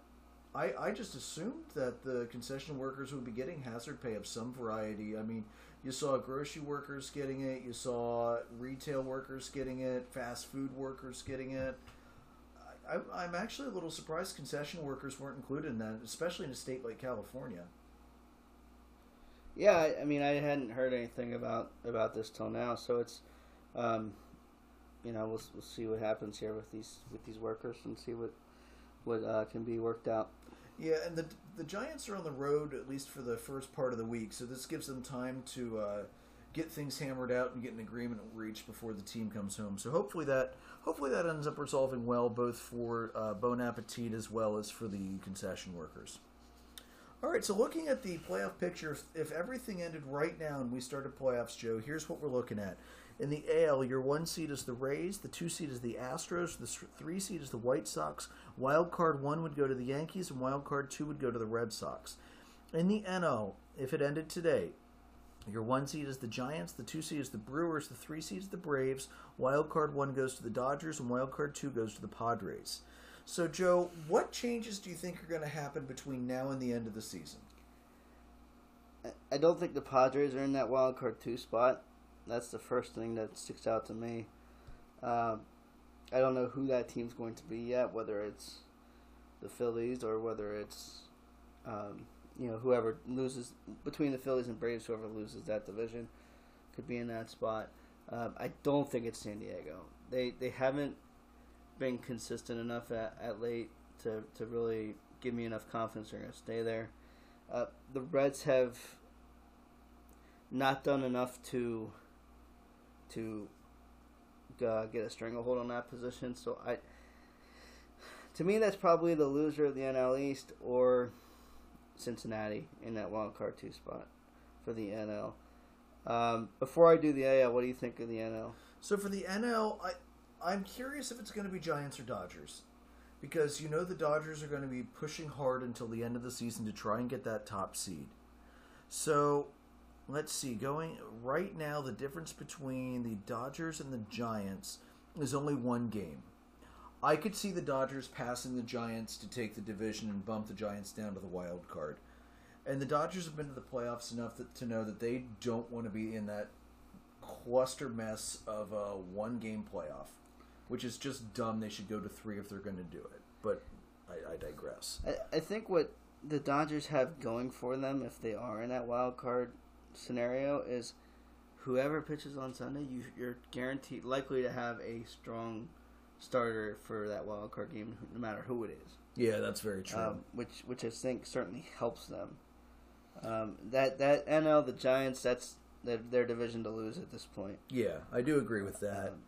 I, I just assumed that the concession workers would be getting hazard pay of some variety. I mean, you saw grocery workers getting it, you saw retail workers getting it, fast food workers getting it. I, I'm actually a little surprised concession workers weren't included in that, especially in a state like California. Yeah, I, I mean, I hadn't heard anything about about this till now, so it's, um, you know, we'll we'll see what happens here with these with these workers and see what what uh, can be worked out. Yeah, and the the Giants are on the road at least for the first part of the week, so this gives them time to uh, get things hammered out and get an agreement reached before the team comes home. So hopefully that hopefully that ends up resolving well, both for uh, Bon Appetit as well as for the concession workers. All right, so looking at the playoff picture, if, if everything ended right now and we started playoffs, Joe, here's what we're looking at. In the AL, your one seed is the Rays, the two seed is the Astros, the three seed is the White Sox. Wild card one would go to the Yankees, and wild card two would go to the Red Sox. In the NL, if it ended today, your one seed is the Giants, the two seed is the Brewers, the three seed is the Braves. Wild card one goes to the Dodgers, and wild card two goes to the Padres. So, Joe, what changes do you think are going to happen between now and the end of the season? I don't think the Padres are in that wild card two spot. That's the first thing that sticks out to me. Um, I don't know who that team's going to be yet, whether it's the Phillies or whether it's um, you know whoever loses between the Phillies and Braves, whoever loses that division could be in that spot. Um, I don't think it's San Diego. They they haven't been consistent enough at, at late to, to really give me enough confidence they're going to stay there. Uh, the Reds have not done enough to to uh, get a stranglehold on that position. So I, to me, that's probably the loser of the NL East or Cincinnati in that wild card two spot for the NL. Um, before I do the AL, what do you think of the NL? So for the NL, I I'm curious if it's going to be Giants or Dodgers. Because you know the Dodgers are going to be pushing hard until the end of the season to try and get that top seed. So let's see. Going right now, the difference between the Dodgers and the Giants is only one game. I could see the Dodgers passing the Giants to take the division and bump the Giants down to the wild card. And the Dodgers have been to the playoffs enough that, to know that they don't want to be in that cluster mess of a one game playoff which is just dumb. They should go to three if they're going to do it. But I, I digress. I, I think what the Dodgers have going for them, if they are in that wild card scenario, is whoever pitches on Sunday, you, you're guaranteed likely to have a strong starter for that wild card game, no matter who it is. Yeah, that's very true. Um, which which I think certainly helps them. Um, that that NL the Giants that's their, their division to lose at this point. Yeah, I do agree with that. Um,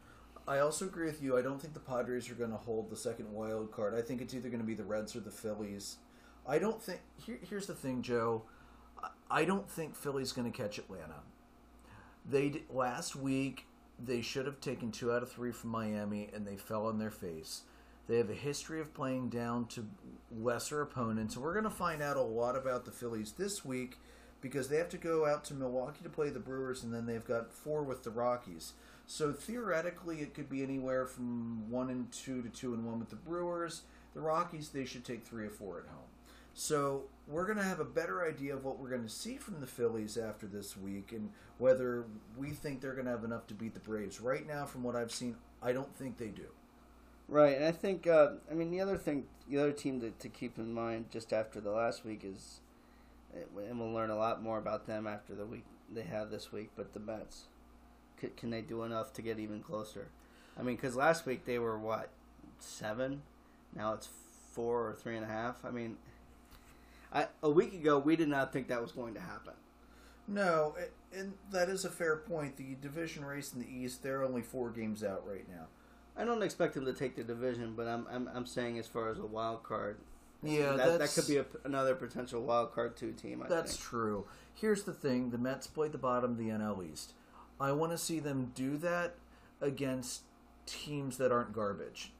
I also agree with you. I don't think the Padres are going to hold the second wild card. I think it's either going to be the Reds or the Phillies. I don't think. Here, here's the thing, Joe. I don't think Philly's going to catch Atlanta. They last week they should have taken two out of three from Miami, and they fell on their face. They have a history of playing down to lesser opponents, we're going to find out a lot about the Phillies this week because they have to go out to Milwaukee to play the Brewers, and then they've got four with the Rockies. So theoretically, it could be anywhere from one and two to two and one with the Brewers. The Rockies, they should take three or four at home. So we're going to have a better idea of what we're going to see from the Phillies after this week and whether we think they're going to have enough to beat the Braves. Right now, from what I've seen, I don't think they do. Right, and I think uh, I mean the other thing, the other team to, to keep in mind just after the last week is, and we'll learn a lot more about them after the week they have this week. But the Mets, can they do enough to get even closer? I mean, because last week they were what seven, now it's four or three and a half. I mean, I, a week ago we did not think that was going to happen. No, and that is a fair point. The division race in the East, they're only four games out right now. I don't expect them to take the division, but I'm I'm, I'm saying as far as a wild card, Yeah, that, that could be a, another potential wild card two team. I That's think. true. Here's the thing: the Mets played the bottom of the NL East. I want to see them do that against teams that aren't garbage.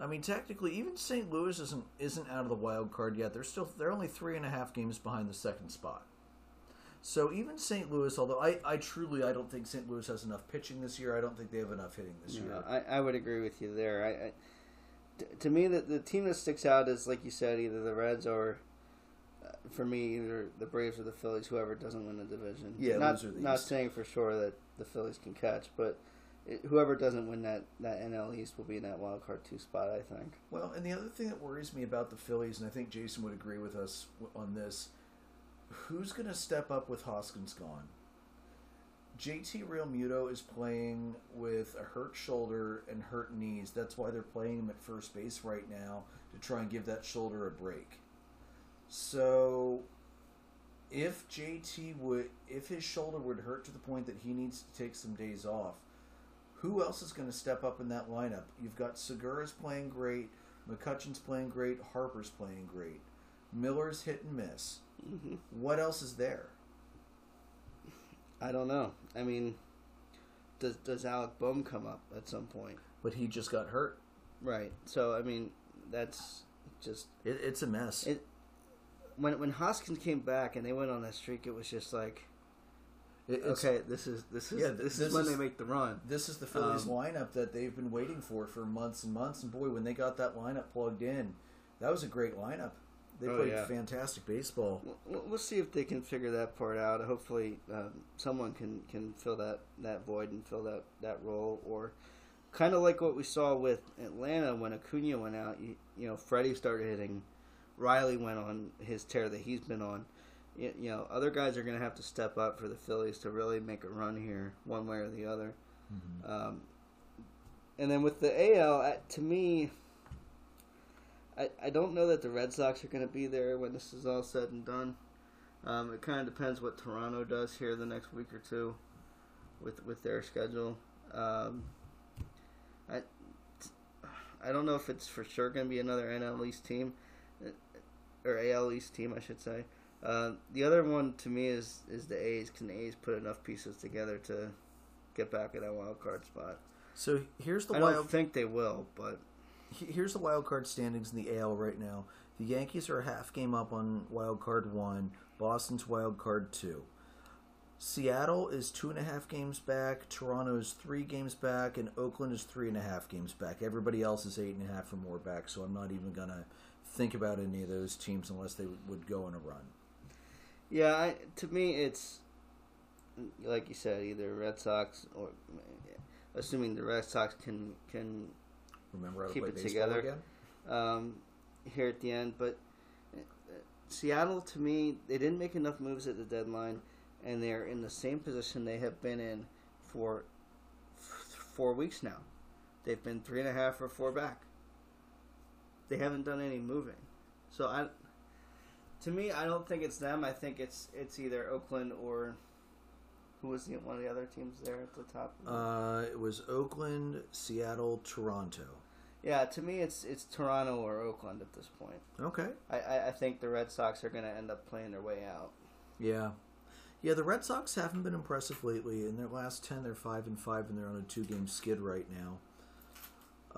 I mean, technically, even St. Louis isn't isn't out of the wild card yet. They're still they're only three and a half games behind the second spot. So even St. Louis, although I, I truly I don't think St. Louis has enough pitching this year. I don't think they have enough hitting this You year. I, I would agree with you there. I, I t- to me, the, the team that sticks out is like you said, either the Reds or, uh, for me, either the Braves or the Phillies. Whoever doesn't win the division. Yeah, not those are the not saying for sure that the Phillies can catch, but it, whoever doesn't win that that NL East will be in that wild card two spot. I think. Well, and the other thing that worries me about the Phillies, and I think Jason would agree with us on this, who's going to step up with Hoskins gone? JT Realmuto is playing with a hurt shoulder and hurt knees. That's why they're playing him at first base right now to try and give that shoulder a break. So, if JT would, if his shoulder would hurt to the point that he needs to take some days off, who else is going to step up in that lineup? You've got Segura's playing great, McCutchen's playing great, Harper's playing great, Miller's hit and miss. hmm What else is there? I don't know. I mean, does does Alec Bohm come up at some point? But he just got hurt. Right. So I mean, that's just It, it's a mess. It- when when Hoskins came back and they went on that streak. It was just like, It- okay, this is this is Yeah, this, this is when is- they make the run. This is the Phillies Um, lineup that they've been waiting for for months and months. And boy, when they got that lineup plugged in, that was a great lineup. They Oh, played yeah. fantastic baseball. We'll, we'll see if they can figure that part out. Hopefully, um, someone can, can fill that, that void and fill that, that role. Or kind of like what we saw with Atlanta when Acuna went out. You, you know, Freddie started hitting. Riley went on his tear that he's been on. You, you know, other guys are going to have to step up for the Phillies to really make a run here, one way or the other. Um, and then with the AL, to me, I, I don't know that the Red Sox are going to be there when this is all said and done. Um, it kind of depends what Toronto does here the next week or two with with their schedule. Um, I I don't know if it's for sure going to be another NL East team or AL East team, I should say. Uh, the other one to me is is the A's. Can the A's put enough pieces together to get back in that wild card spot? So here's the I don't think they will, but Here's the wild card standings in the AL right now. The Yankees are a half game up on wild card one. Boston's wild card two. Seattle is two and a half games back. Toronto is three games back, and Oakland is three and a half games back. Everybody else is eight and a half or more back. So I'm not even gonna think about any of those teams unless they would go on a run. Yeah, I, to me, it's like you said, either Red Sox or assuming the Red Sox can can Remember Keep it together. again? um, here at the end. But Seattle, to me, they didn't make enough moves at the deadline, and they're in the same position they have been in for f- four weeks now. They've been three and a half or four back. They haven't done any moving, so I. To me, I don't think it's them. I think it's it's either Oakland or who was the, one of the other teams there at the top. Uh, it was Oakland, Seattle, Toronto. yeah, to me, it's it's Toronto or Oakland at this point. Okay. I, I, I think the Red Sox are going to end up playing their way out. Yeah, yeah. The Red Sox haven't been impressive lately. In their last ten, they're five and five, and they're on a two-game skid right now.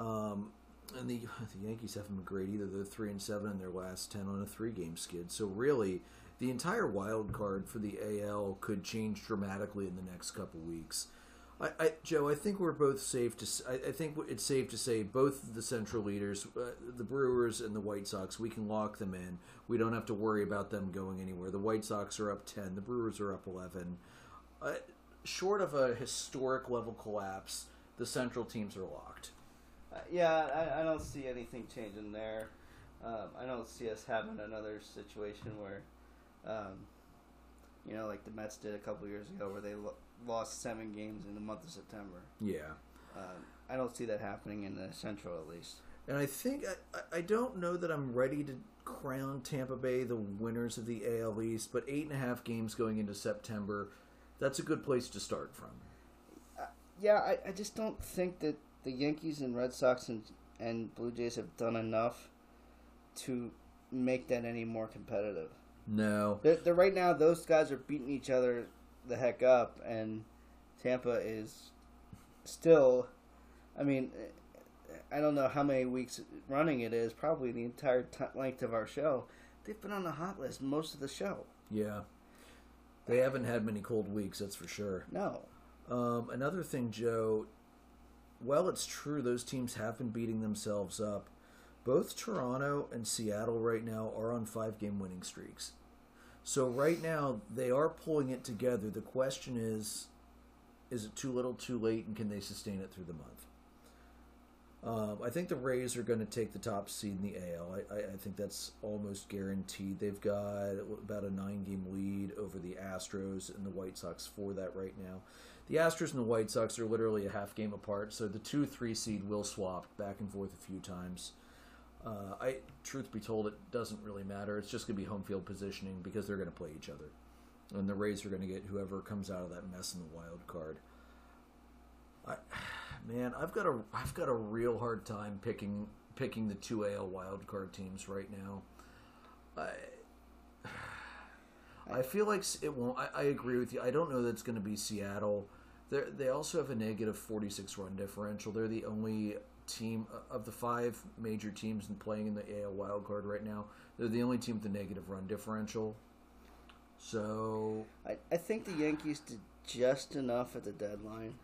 Um, and the the Yankees haven't been great either. They're three and seven in their last ten on a three-game skid. So really, the entire wild card for the AL could change dramatically in the next couple weeks. I, I, Joe, I think we're both safe to. I, I think it's safe to say both the central leaders, uh, the Brewers and the White Sox, we can lock them in. We don't have to worry about them going anywhere. The White Sox are up ten. The Brewers are up eleven. Uh, short of a historic level collapse, the central teams are locked. Uh, yeah, I, I don't see anything changing there. Um, I don't see us having another situation where, um, you know, like the Mets did a couple years ago, where they lo- lost seven games in the month of September. Yeah. Um, I don't see that happening in the Central, at least. And I think I, I- don't know that I'm ready to crown Tampa Bay the winners of the AL East, but eight and a half games going into September, that's a good place to start from. Yeah, I, I just don't think that the Yankees and Red Sox and and Blue Jays have done enough to make that any more competitive. No, They're, they're right now; those guys are beating each other the heck up, and Tampa is still. I mean, I don't know how many weeks running it is. Probably the entire t- length of our show. They've been on the hot list most of the show. yeah, they haven't had many cold weeks, that's for sure. No, Um, another thing, Joe. Well, it's true those teams have been beating themselves up. Both Toronto and Seattle right now are on five-game winning streaks. So right now they are pulling it together. The question is, is it too little, too late, and can they sustain it through the month? Um, I think the Rays are going to take the top seed in the AL. I, I, I think that's almost guaranteed. They've got about a nine-game lead over the Astros and the White Sox for that right now. The Astros and the White Sox are literally a half game apart, so the two three seed will swap back and forth a few times. Uh, I, truth be told, it doesn't really matter. It's just going to be home field positioning because they're going to play each other, and the Rays are going to get whoever comes out of that mess in the wild card. I, man, I've got a I've got a real hard time picking picking the two AL wild card teams right now. I I feel like it won't. I, I agree with you. I don't know that it's going to be Seattle. They they also have a negative forty six run differential. They're the only team of the five major teams in playing in the AL wild card right now. They're the only team with a negative run differential. So I, I think the Yankees did just enough at the deadline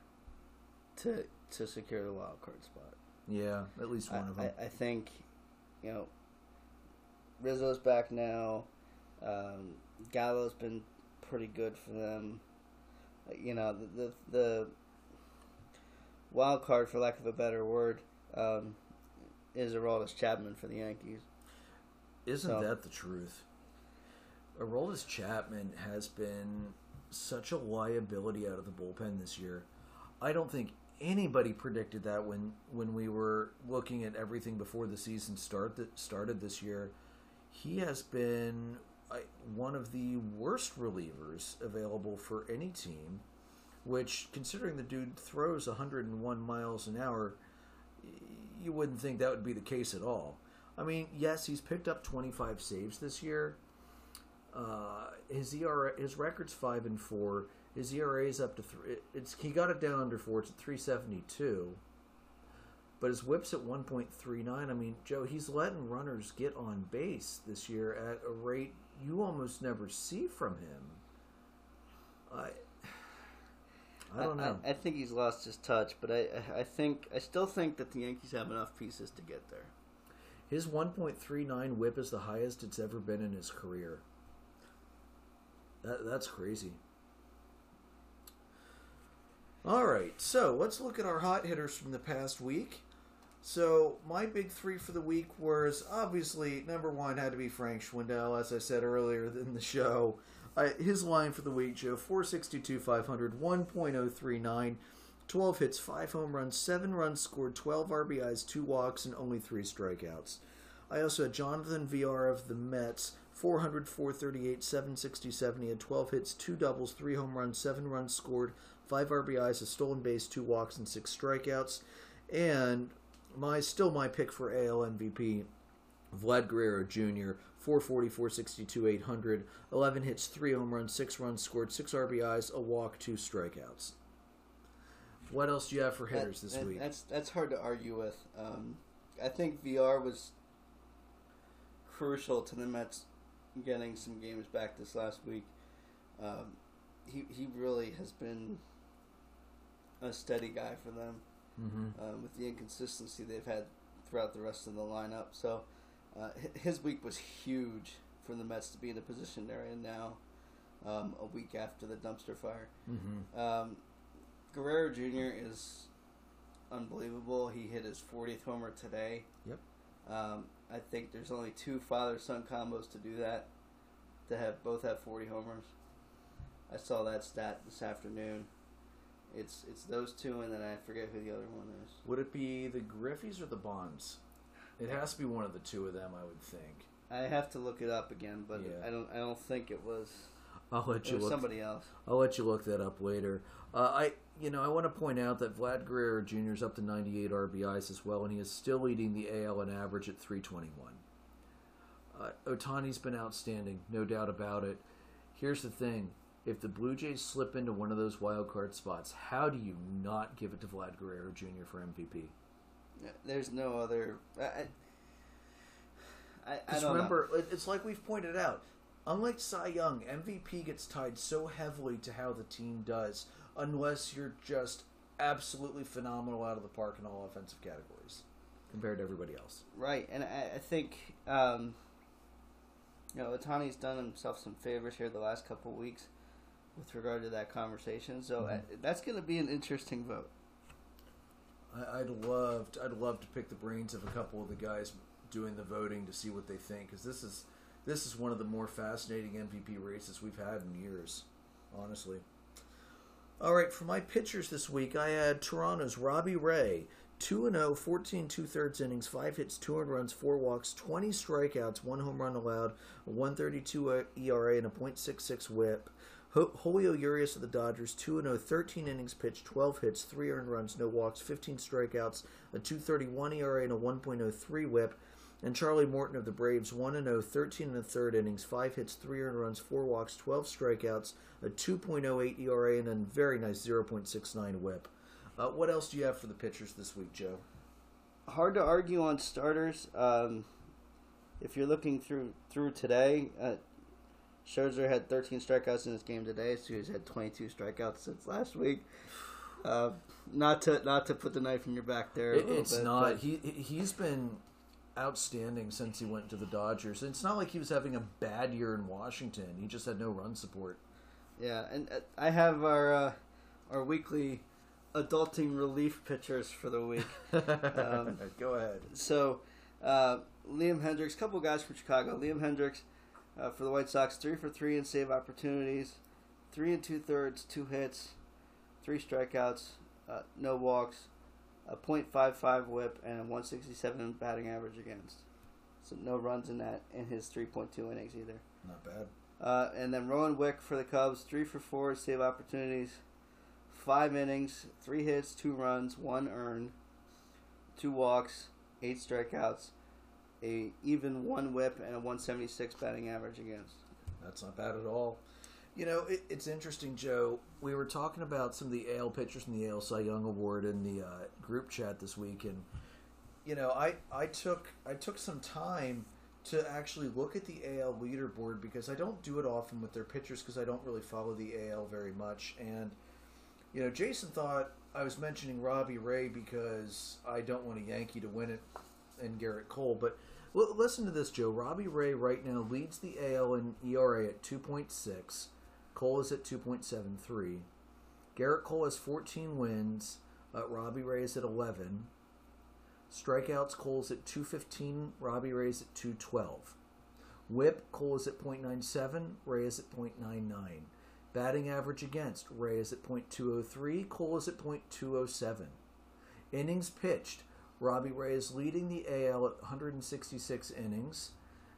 to to secure the wild card spot. yeah, at least I, one of them. I, I think, you know, Rizzo's back now. Um, Gallo's been pretty good for them. You know, the, the the wild card, for lack of a better word, um, is Aroldis Chapman for the Yankees. Isn't So- that the truth? Aroldis Chapman has been such a liability out of the bullpen this year. I don't think anybody predicted that when when we were looking at everything before the season start that started this year. He has been One of the worst relievers available for any team. Which, considering the dude throws 101 miles an hour, you wouldn't think that would be the case at all. I mean, yes, he's picked up 25 saves this year. Uh, his ERA, his record's five and four. His ERA is up to three. It's he got it down under four. It's at 372. But his whip's at 1.39. I mean, Joe, he's letting runners get on base this year at a rate you almost never see from him. I, I don't know. I, think he's lost his touch, but I I think I still think that the Yankees have enough pieces to get there. His 1.39 whip is the highest it's ever been in his career. That, that's crazy. All right, so let's look at our hot hitters from the past week. So my big three for the week was obviously number one had to be Frank Schwindel, as I said earlier in the show. His line for the week, Joe, 462, 500, 1.039, 12 hits, 5 home runs, 7 runs scored, 12 RBIs, 2 walks, and only 3 strikeouts. I also had Jonathan Villar of the Mets, 400, 438, 767. He had 12 hits, 2 doubles, 3 home runs, 7 runs scored, 5 RBIs, a stolen base, 2 walks, and 6 strikeouts. And my still my pick for AL MVP, Vlad Guerrero Jr., 440, 462, 800, 11 hits, 3 home runs, 6 runs scored, 6 RBIs, a walk, 2 strikeouts. What else do you have for hitters That- this that- week? That's that's hard to argue with. Um, I think Villar was crucial to the Mets getting some games back this last week. Um, he he really has been a steady guy for them hmm um, with the inconsistency they've had throughout the rest of the lineup. So uh, his week was huge for the Mets to be in the position they're in now, um, a week after the dumpster fire. hmm Um, Guerrero Jr. is unbelievable. He hit his 40th homer today. Yep. Um, I think there's only two father-son combos to do that, to have both have 40 homers. I saw that stat this afternoon. It's it's those two, and then I forget who the other one is. Would it be the Griffeys or the Bonds? It has to be one of the two of them, I would think. I have to look it up again, but Yeah. I don't. I don't think it was. I'll let you look. somebody else. I'll let you look that up later. Uh, I, you know, I want to point out that Vlad Guerrero Jr. is up to 98 RBIs as well, and he is still leading the AL in average at 321. Uh, Ohtani's been outstanding, no doubt about it. Here's the thing: if the Blue Jays slip into one of those wild card spots, how do you not give it to Vlad Guerrero Jr. for MVP? There's no other. I. I, I, remember, it- it's like we've pointed out. Unlike Cy Young, MVP gets tied so heavily to how the team does, unless you're just absolutely phenomenal out of the park in all offensive categories compared to everybody else. Right, and I, I think um, you know Ohtani's done himself some favors here the last couple weeks with regard to that conversation. So Mhm. I, that's going to be an interesting vote. I, I'd love, to, I'd love to pick the brains of a couple of the guys doing the voting to see what they think, because this is, this is one of the more fascinating MVP races we've had in years, honestly. All right, for my pitchers this week, I had Toronto's Robbie Ray, 2 0, 14 two thirds innings, 5 hits, 2 earned runs, 4 walks, 20 strikeouts, 1 home run allowed, a 132 ERA, and a .66 whip. Julio Urias of the Dodgers, 2 0, 13 innings pitched, 12 hits, 3 earned runs, no walks, 15 strikeouts, a 231 ERA, and a 1.03 whip. And Charlie Morton of the Braves, 1 0, 13 and a third innings, 5 hits, 3 earned runs, 4 walks, 12 strikeouts, a 2.08 ERA, and a very nice 0.69 whip. Uh, what else do you have for the pitchers this week, Joe? Hard to argue on starters. Um, if you're looking through through today, uh, Scherzer had 13 strikeouts in this game today, so he's had 22 strikeouts since last week. Uh, not to not to put the knife in your back there. It, it's bit, not. but- He he's been outstanding since he went to the Dodgers. It's not like he was having a bad year in Washington. He just had no run support. Yeah, and uh, I have our uh, our weekly adulting relief pitchers for the week. Um, Go ahead. So, uh, Liam Hendriks, couple guys from Chicago. Liam Hendriks uh, for the White Sox, three for three in save opportunities, three and two thirds, two hits, three strikeouts, uh, no walks, a .55 WHIP, and a 167 batting average against. So no runs in that in his 3.2 innings either. Not bad. Uh, and then Rowan Wick for the Cubs, three for four save opportunities, five innings, three hits, two runs, one earned, two walks, eight strikeouts, a even one whip, and a 176 batting average against. That's not bad at all. You know, it, it's interesting, Joe. We were talking about some of the AL pitchers in the AL Cy Young Award in the uh, group chat this week, and you know, I, I took I took some time to actually look at the AL leaderboard because I don't do it often with their pitchers because I don't really follow the AL very much. And you know, Jason thought I was mentioning Robbie Ray because I don't want a Yankee to win it and Gerrit Cole, but listen to this, Joe. Robbie Ray right now leads the AL in ERA at 2.6. Cole is at 2.73. Gerrit Cole has 14 wins. Uh, Robbie Ray is at 11. Strikeouts, Cole's at 215. Robbie Ray's at 212. Whip, Cole is at .97. Ray is at .99. Batting average against, Ray is at .203. Cole is at .207. Innings pitched, Robbie Ray is leading the AL at 166 innings,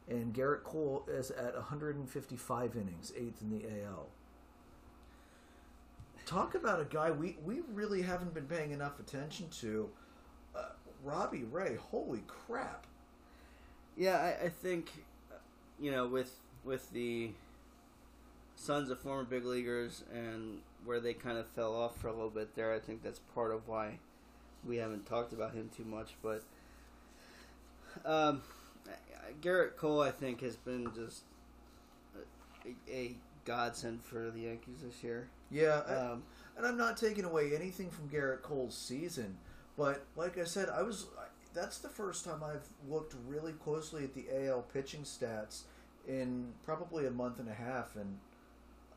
and Gerrit Cole is at 155 innings, eighth in the AL. Talk about a guy we, we really haven't been paying enough attention to. Uh, Robbie Ray, holy crap. Yeah, I, I think, uh, you know, with with the sons of former big leaguers and where they kind of fell off for a little bit there, I think that's part of why we haven't talked about him too much. But um, Gerrit Cole, I think, has been just a, a godsend for the Yankees this year. Yeah, I- Um, and I'm not taking away anything from Gerrit Cole's season, but like I said, I was that's the first time I've looked really closely at the AL pitching stats in probably a month and a half, and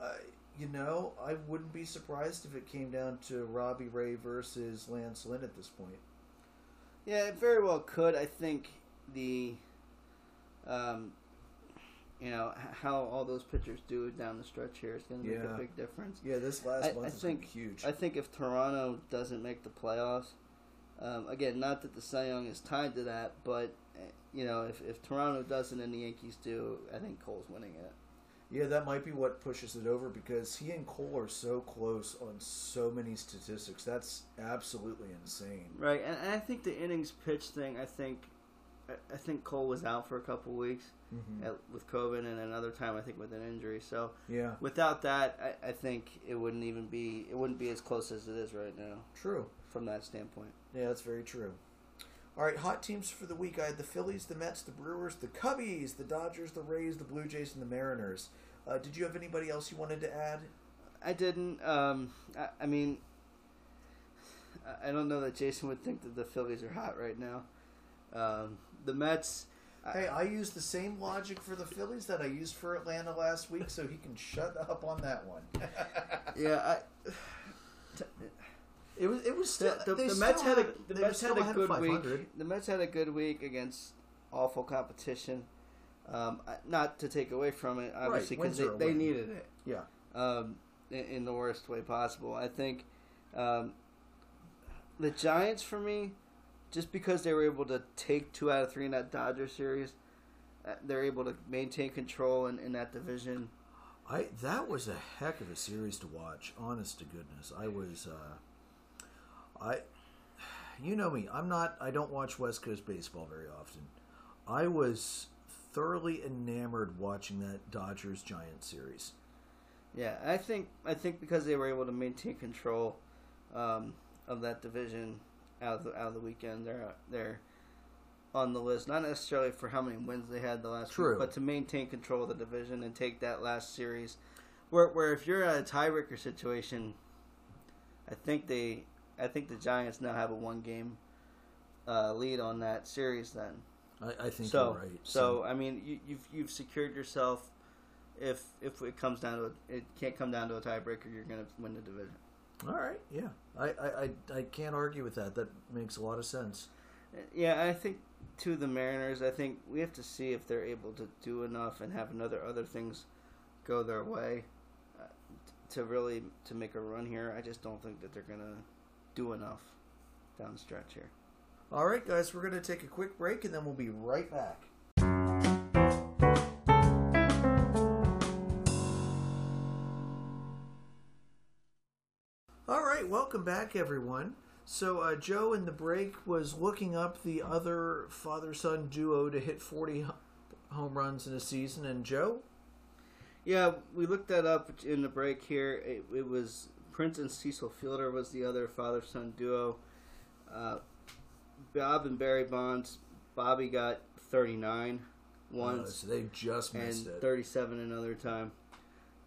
uh, you know I wouldn't be surprised if it came down to Robbie Ray versus Lance Lynn at this point. Yeah, it very well could. I think the, um, you know, how all those pitchers do down the stretch here is going to make Yeah. a big difference. Yeah, this last I- month I is think- huge. I think if Toronto doesn't make the playoffs, Um, again, not that the Cy Young is tied to that, but eh, you know, if, if Toronto doesn't and the Yankees do, I think Cole's winning it. Yeah, that might be what pushes it over because he and Cole are so close on so many statistics. That's absolutely insane. Right, and, and I think the innings pitch thing. I think, I, I think Cole was out for a couple weeks Mm-hmm. at, with COVID, and another time I think with an injury. So Yeah, without that, I, I think it wouldn't even be it wouldn't be as close as it is right now true. from that standpoint. Yeah, that's very true. All right, hot teams for the week. I had the Phillies, the Mets, the Brewers, the Cubbies, the Dodgers, the Rays, the Blue Jays, and the Mariners. Uh, did you have anybody else you wanted to add? I didn't. Um, I, I mean, I- don't know that Jason would think that the Phillies are hot right now. Um, the Mets. Hey, I used the same logic for the Phillies that I used for Atlanta last week, so he can shut up on that one. yeah, I, it was it was still the, the, the Mets had a the Mets had a good week. The Mets had a good week against awful competition. Um, not to take away from it, obviously, because a they, they needed it. Yeah, um, in, in the worst way possible. I think um, the Giants, for me, just because they were able to take two out of three in that Dodger series, uh, they're able to maintain control in, in that division. I that was a heck of a series to watch. Honest to goodness, I was. Uh, I, you know me. I'm not. I don't watch West Coast baseball very often. I was thoroughly enamored watching that Dodgers Giants series. Yeah, I think I think because they were able to maintain control um, of that division out of the out of the weekend, they're they're on the list. Not necessarily for how many wins they had the last True. week, but to maintain control of the division and take that last series. Where where if you're at a tiebreaker situation, I think they I think the Giants now have a one game uh, lead on that series. Then I, I think so right. so I mean you, you've you've secured yourself. If if it comes down to a, it can't come down to a tiebreaker, you're going to win the division. all right, yeah, I, I, I, I can't argue with that. That makes a lot of sense. Yeah, I think to the Mariners, I think we have to see if they're able to do enough and have another other things go their way uh, to really to make a run here. I just don't think that they're going to do enough down the stretch here. All right, guys, we're going to take a quick break and then we'll be right back. All right, welcome back, everyone. So, uh, Joe in the break was looking up the other father son duo to hit 40 home runs in a season. And, Joe? Yeah, we looked that up in the break here. It, it was Prince and Cecil Fielder was the other father son duo. Uh, Bob and Barry Bonds. Bobby got 39 Uh, once. so they just and missed it. 37 another time.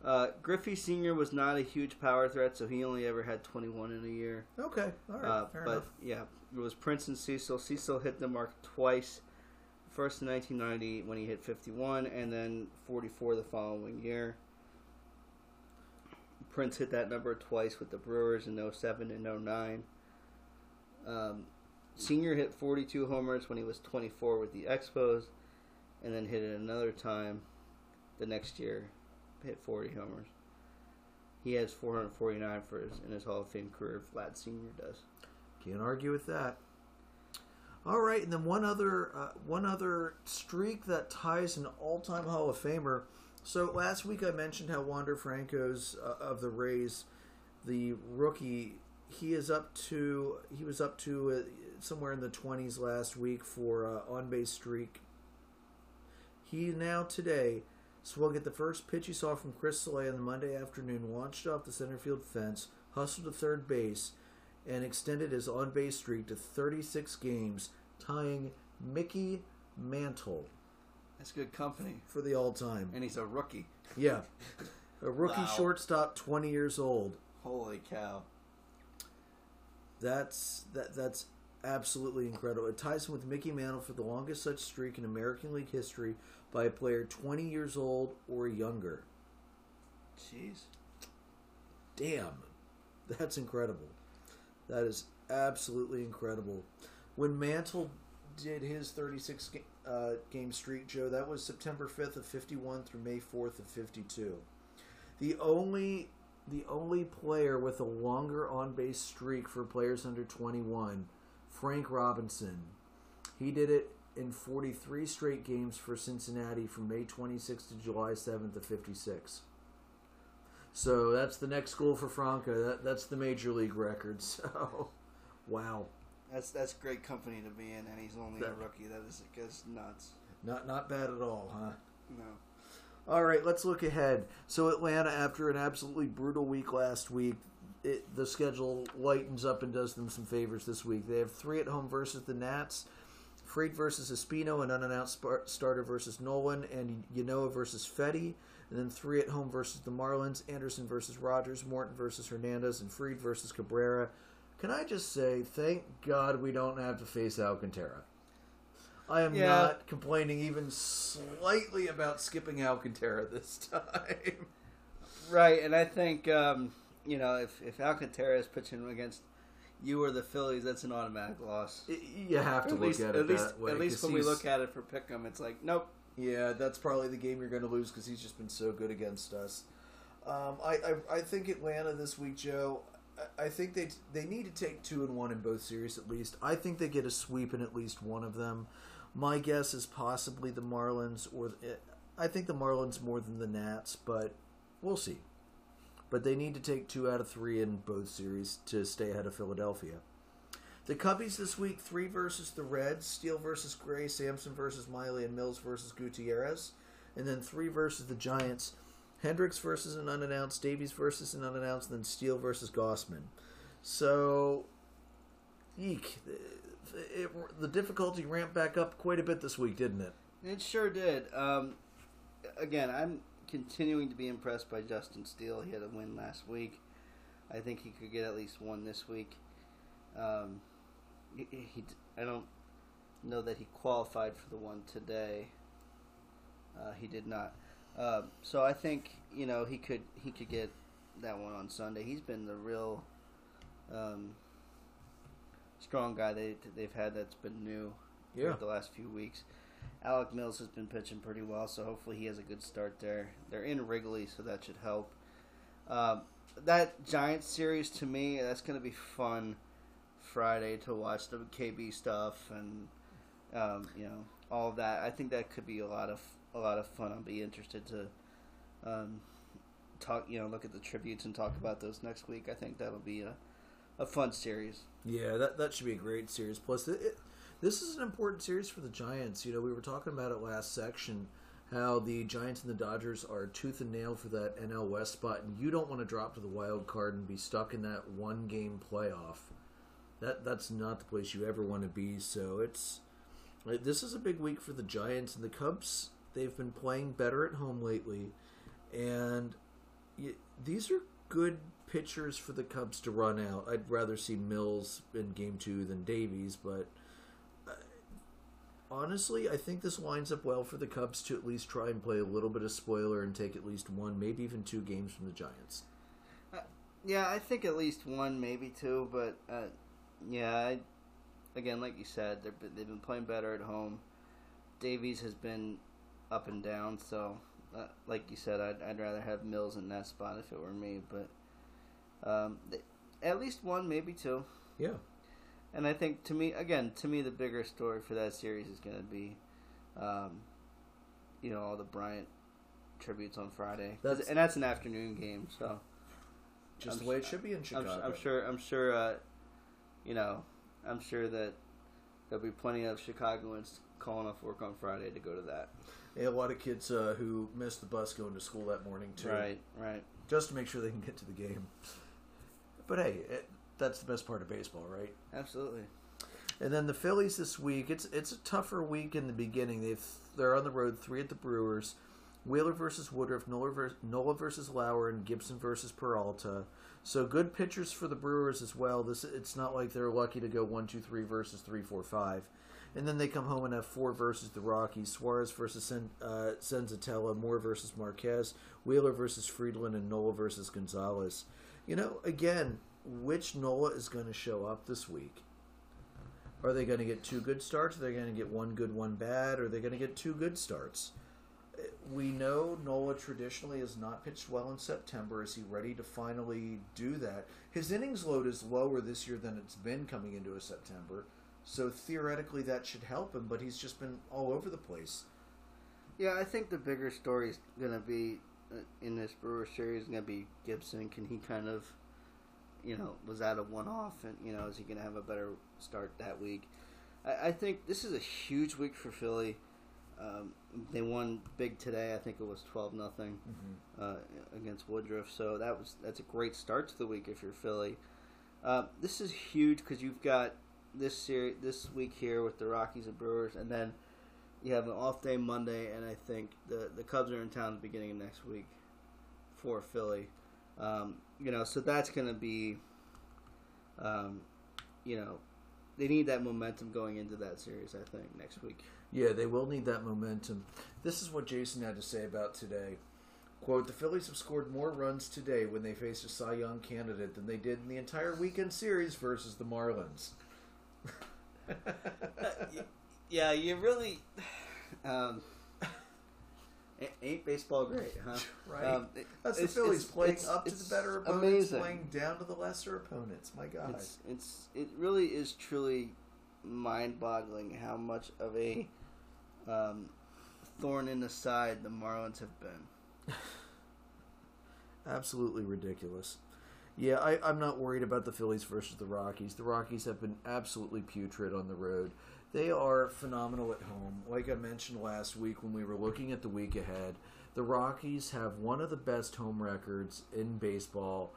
Uh, Griffey Sr. was not a huge power threat, so he only ever had 21 in a year. okay, all right, Uh, fair but enough. yeah, it was Prince and Cecil. Cecil hit the mark twice. First in 1990 when he hit 51, and then 44 the following year. Prince hit that number twice with the Brewers in 07 and 09. Um, Senior hit 42 homers when he was 24 with the Expos, and then hit it another time the next year, hit 40 homers. He has 449 for his in his Hall of Fame career. Vlad Senior does. Can't argue with that. All right, and then one other uh, one other streak that ties an all-time Hall of Famer. So last week I mentioned how Wander Franco's uh, of the Rays, the rookie, he is up to he was up to uh, somewhere in the twenties last week for uh, on-base streak. He now today swung at the first pitch he saw from Chris Soleil on the Monday afternoon, launched off the center field fence, hustled to third base, and extended his on base streak to 36 games, tying Mickey Mantle That's good company, for the all time. and he's a rookie. Yeah. A rookie Wow. shortstop, 20 years old. Holy cow! That's that that's absolutely incredible. It ties him with Mickey Mantle for the longest such streak in American League history by a player 20 years old or younger. Jeez. Damn. That's incredible. That is absolutely incredible. When Mantle did his 36 ga- uh, game streak, Joe, that was September 5th of 51 through May 4th of 52. The only the only player with a longer on base streak for players under 21 Frank Robinson. He did it in 43 straight games for Cincinnati from May 26th to July 7th of 56. So that's the next goal for Franco. That, that's the major league record. So, wow. That's that's great company to be in, and he's only a rookie. That is just nuts. Not not bad at all, huh? No. All right, let's look ahead. So Atlanta, after an absolutely brutal week last week, it, the schedule lightens up and does them some favors this week. They have three at home versus the Nats, Fried versus Espino, an unannounced spar- starter versus Nolan, and Ynoa versus Fedde. And then three at home versus the Marlins, Anderson versus Rogers, Morton versus Hernandez, and Fried versus Cabrera. Can I just say, thank God we don't have to face Alcantara. I am Yeah. not complaining even slightly about skipping Alcantara this time. Right, and I think um, you know if if Alcantara is pitching against you or the Phillies, that's an automatic loss. You have to at look least, at it at least, that way. at least when we look at it for Pick'em, it's like nope. Yeah, that's probably the game you're going to lose because he's just been so good against us. Um, I, I I think Atlanta this week, Joe. I, think they they need to take two and one in both series at least. I think they get a sweep in at least one of them. My guess is possibly the Marlins, or the, eh, I think the Marlins more than the Nats, but we'll see. But they need to take two out of three in both series to stay ahead of Philadelphia. The Cubbies this week: three versus the Reds, Steele versus Gray, Sampson versus Miley, and Mills versus Gutierrez, and then three versus the Giants: Hendricks versus an unannounced, Davies versus an unannounced, and then Steele versus Gausman. So, eek, it, it, the difficulty ramped back up quite a bit this week, didn't it? It sure did. Um, again, I'm continuing to be impressed by Justin Steele. He had a win last week. I think he could get at least one this week. Um, he, he, I don't know that he qualified for the one today. Uh, he did not. Uh, so I think you know he could he could get that one on Sunday. He's been the real um, strong guy they they've had that's been new Yeah. the last few weeks. Alec Mills has been pitching pretty well, so hopefully he has a good start there. They're in Wrigley, so that should help. Um, that Giants series to me, that's going to be fun Friday to watch the KB stuff and um, you know all of that. I think that could be a lot of a lot of fun. I'll be interested to um, talk, you know, look at the tributes and talk about those next week. I think that'll be a a fun series. Yeah, that that should be a great series. Plus, it, it, this is an important series for the Giants. You know, we were talking about it last section how the Giants and the Dodgers are tooth and nail for that NL West spot, and you don't want to drop to the wild card and be stuck in that one game playoff. That that's not the place you ever want to be. So it's this is a big week for the Giants and the Cubs. They've been playing better at home lately, and y these are good pitchers for the Cubs to run out. I'd rather see Mills in Game Two than Davies, but uh, honestly, I think this lines up well for the Cubs to at least try and play a little bit of spoiler and take at least one, maybe even two games from the Giants. Yeah, I think at least one, maybe two, but uh, yeah, I, again, like you said, they've been playing better at home. Davies has been up and down, so uh, like you said, I'd, I'd rather have Mills in that spot if it were me, but um, th- at least one, maybe two. Yeah. And I think to me, again, to me, the bigger story for that series is going to be, um, you know, all the Bryant tributes on Friday, That's- and that's an afternoon game, so. Just I'm the way it should be in I'm, Chicago. I'm sure. I'm sure. Uh, you know, I'm sure that there'll be plenty of Chicagoans calling off work on Friday to go to that. A lot of kids uh, who missed the bus going to school that morning too, Right. Right. just to make sure they can get to the game. But hey, it, that's the best part of baseball, right? Absolutely. And then the Phillies this week, it's it's a tougher week in the beginning. They've they're on the road, three at the Brewers, Wheeler versus Woodruff, Nola versus, Nola versus Lauer, and Gibson versus Peralta. So good pitchers for the Brewers as well. This it's not like they're lucky to go one, two, three versus three, four, five. And then they come home and have four versus the Rockies, Suarez versus Sen, uh, Senzatela, Moore versus Marquez, Wheeler versus Freeland, and Nola versus Gonzalez. You know, again, which Nola is going to show up this week? Are they going to get two good starts? Are they going to get one good, one bad? Are they going to get two good starts? We know Nola traditionally has not pitched well in September. Is he ready to finally do that? His innings load is lower this year than it's been coming into a September. So theoretically, that should help him, but he's just been all over the place. Yeah, I think the bigger story is going to be uh, in this Brewer series going to be Gibson. Can he kind of, you know, was that a one off? And, you know, is he going to have a better start that week? I, I think this is a huge week for Philly. Um, they won big today. I think it was twelve nothing uh, against Woodruff. So that was that's a great start to the week if you're Philly. Uh, this is huge because you've got this series this week here with the Rockies and Brewers, and then you have an off day Monday, and I think the the Cubs are in town beginning of next week for Philly. Um, you know, so that's going to be, um, you know, they need that momentum going into that series. I think next week. Yeah, they will need that momentum. This is what Jason had to say about today. Quote, the Phillies have scored more runs today when they faced a Cy Young candidate than they did in the entire weekend series versus the Marlins. yeah, you really. Um, ain't baseball great, huh? Right. Um, That's the Phillies it's- playing it's- up to the better opponents, amazing. playing down to the lesser opponents. My God. It's it's it really is truly mind-boggling how much of a um, thorn in the side the Marlins have been. Absolutely ridiculous. Yeah, I, I'm not worried about the Phillies versus the Rockies. The Rockies have been absolutely putrid on the road. They are phenomenal at home. Like I mentioned last week when we were looking at the week ahead, the Rockies have one of the best home records in baseball.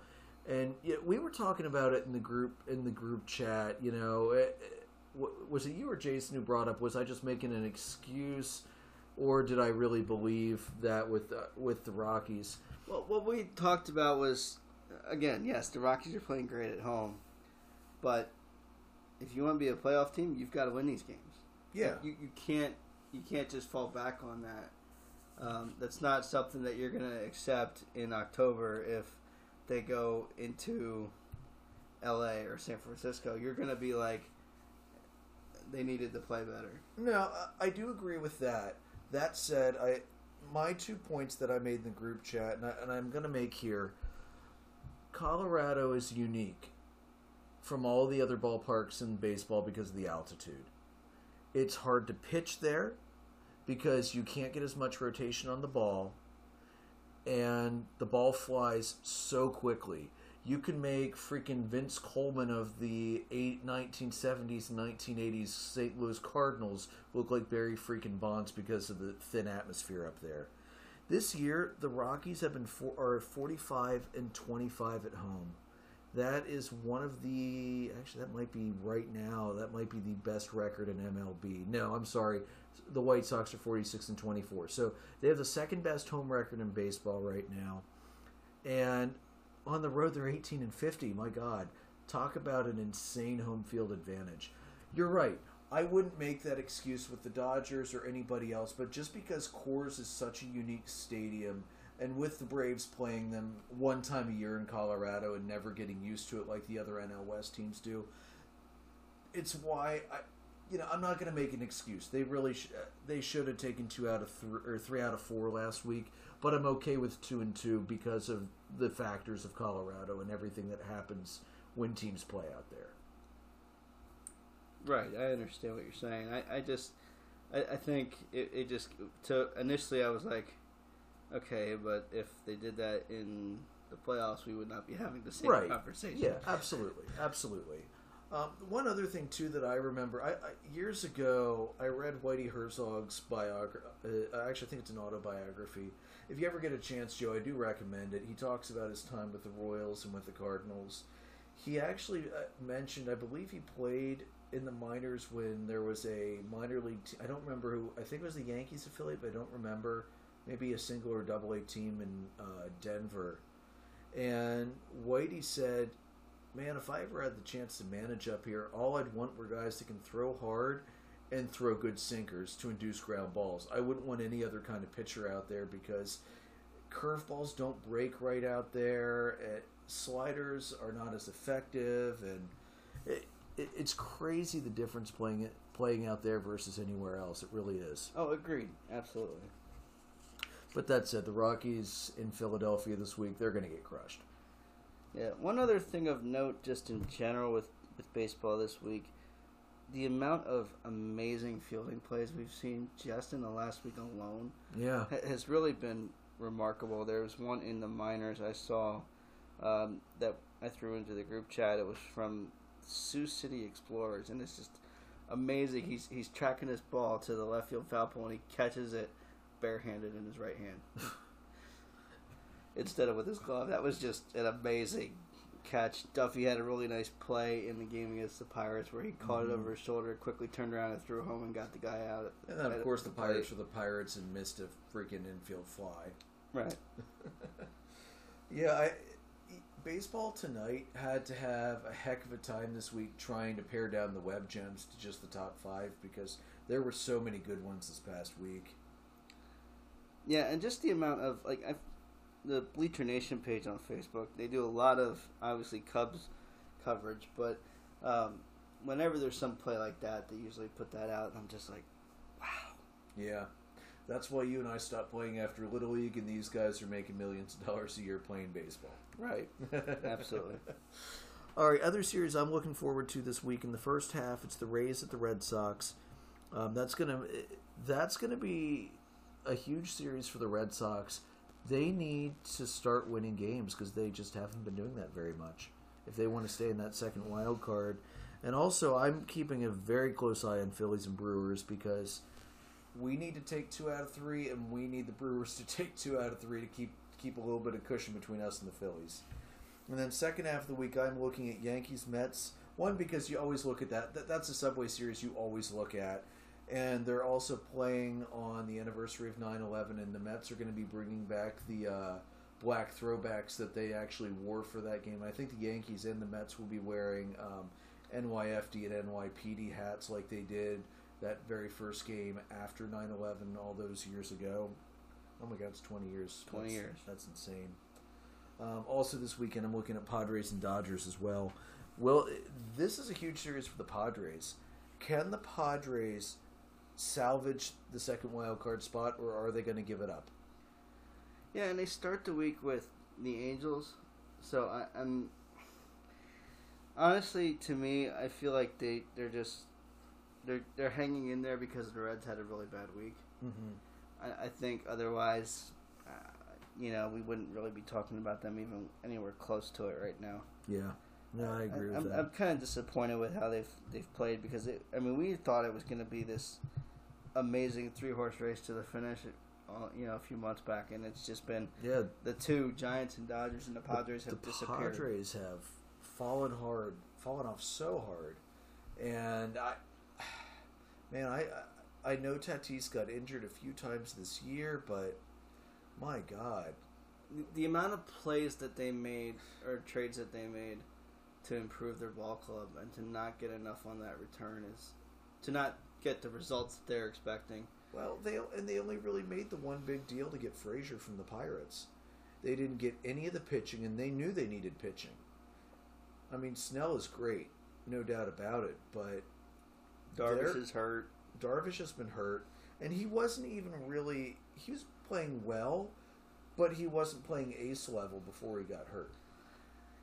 And yeah, we were talking about it in the group in the group chat. You know, eh, eh, w- was it you or Jason who brought up? Was I just making an excuse, or did I really believe that with uh, with the Rockies? Well, what we talked about was, again, yes, the Rockies are playing great at home, but if you want to be a playoff team, you've got to win these games. Yeah, You you can't you can't just fall back on that. Um, that's not something that you're gonna accept in October if they go into L.A. or San Francisco. You're gonna be like, they needed to play better. No, I- do agree with that. That said, I my two points that I made in the group chat, and, I, and I'm going to make here. Colorado is unique from all the other ballparks in baseball because of the altitude. It's hard to pitch there because you can't get as much rotation on the ball, and the ball flies so quickly. You can make freaking Vince Coleman of the eight, 1970s and 1980s St. Louis Cardinals look like Barry freaking Bonds because of the thin atmosphere up there. This year, the Rockies have been for, are 45 and 25 at home. That is one of the actually that might be right now. That might be the best record in MLB. No, I'm sorry. The White Sox are 46 and 24. So they have the second best home record in baseball right now. And on the road they're 18 and 50. My god. Talk about an insane home field advantage. You're right. I wouldn't make that excuse with the Dodgers or anybody else, but just because Coors is such a unique stadium and with the Braves playing them one time a year in Colorado and never getting used to it like the other NL West teams do, it's why I, you know, I'm not going to make an excuse. They really sh- they should have taken two out of three or three out of four last week, but I'm okay with two and two because of the factors of Colorado and everything that happens when teams play out there. Right, I understand what you're saying. I, I just, I, I think it, it just to initially I was like, okay, but if they did that in the playoffs, we would not be having the same Right. conversation. Yeah, absolutely, absolutely. Um, one other thing too that I remember, I, I years ago I read Whitey Herzog's biography. Uh, I actually think it's an autobiography. If you ever get a chance, Joe, I do recommend it. He talks about his time with the Royals and with the Cardinals. He actually uh, mentioned, I believe he played in the minors when there was a minor league. Te- I don't remember who. I think it was the Yankees affiliate, but I don't remember. Maybe a single or double A team in uh, Denver. And Whitey said, "Man, if I ever had the chance to manage up here, all I'd want were guys that can throw hard and throw good sinkers to induce ground balls. I wouldn't want any other kind of pitcher out there because curveballs don't break right out there. sliders are not as effective, and it, it, it's crazy the difference playing it playing out there versus anywhere else. It really is. Oh, agreed. Absolutely. But that said, the Rockies in Philadelphia this week, they're going to get crushed. Yeah. One other thing of note, just in general with with baseball this week, the amount of amazing fielding plays we've seen just in the last week alone Yeah. has really been remarkable. There was one in the minors I saw um, that I threw into the group chat. It was from Sioux City Explorers, and it's just amazing. He's he's tracking his ball to the left field foul pole, and he catches it barehanded in his right hand instead of with his glove. That was just an amazing catch. Duffy had a really nice play in the game against the Pirates where he caught Mhm. it over his shoulder, quickly turned around and threw home and got the guy out. And then, of course, the plate. Pirates were the Pirates and missed a freaking infield fly. Right. Yeah, I, baseball tonight had to have a heck of a time this week trying to pare down the web gems to just the top five because there were so many good ones this past week. Yeah, and just the amount of like I, the Bleacher Nation page on Facebook, they do a lot of obviously Cubs coverage, but um, whenever there's some play like that, they usually put that out, and I'm just like, wow. Yeah. That's why you and I stopped playing after Little League, and these guys are making millions of dollars a year playing baseball. Right. Absolutely. All right, other series I'm looking forward to this week in the first half. It's the Rays at the Red Sox. Um, that's gonna that's gonna be a huge series for the Red Sox. They need to start winning games because they just haven't been doing that very much. If they want to stay in that second wild card, and also I'm keeping a very close eye on Phillies and Brewers because we need to take two out of three, and we need the Brewers to take two out of three to keep keep a little bit of cushion between us and the Phillies. And then second half of the week, I'm looking at Yankees Mets. One because you always look at that. that that's a Subway Series you always look at, and they're also playing on the anniversary of 9/11, and the Mets are going to be bringing back the uh, black throwbacks that they actually wore for that game. I think the Yankees and the Mets will be wearing um, NYFD and NYPD hats like they did that very first game after 9/11 all those years ago. Oh my God, it's 20 years. 20 That's- years. That's insane. Um, also, this weekend, I'm looking at Padres and Dodgers as well. Well, this is a huge series for the Padres. Can the Padres salvage the second wild card spot, or are they going to give it up? Yeah, and they start the week with the Angels, so I, I'm honestly to me, I feel like they they're just they're they're hanging in there because the Reds had a really bad week. Mm-hmm. I, I think otherwise, uh, you know, we wouldn't really be talking about them even anywhere close to it right now. Yeah, no, I agree with I'm, that. I'm kind of disappointed with how they've they've played because it, I mean we thought it was going to be this amazing three horse race to the finish, uh, you know, a few months back, and it's just been yeah, the two Giants and Dodgers and the Padres the have disappeared. Padres have fallen hard, fallen off so hard, and I, man, I I know Tatis got injured a few times this year, but my God, The- amount of plays that they made or trades that they made to improve their ball club and to not get enough on that return is to not get the results that they're expecting. Well, they and they only really made the one big deal to get Frazier from the Pirates. They didn't get any of the pitching, and they knew they needed pitching. I mean, Snell is great, no doubt about it, but Darvish They're- is hurt. Darvish has been hurt, and he wasn't even really. He was playing well, but he wasn't playing ace level before he got hurt.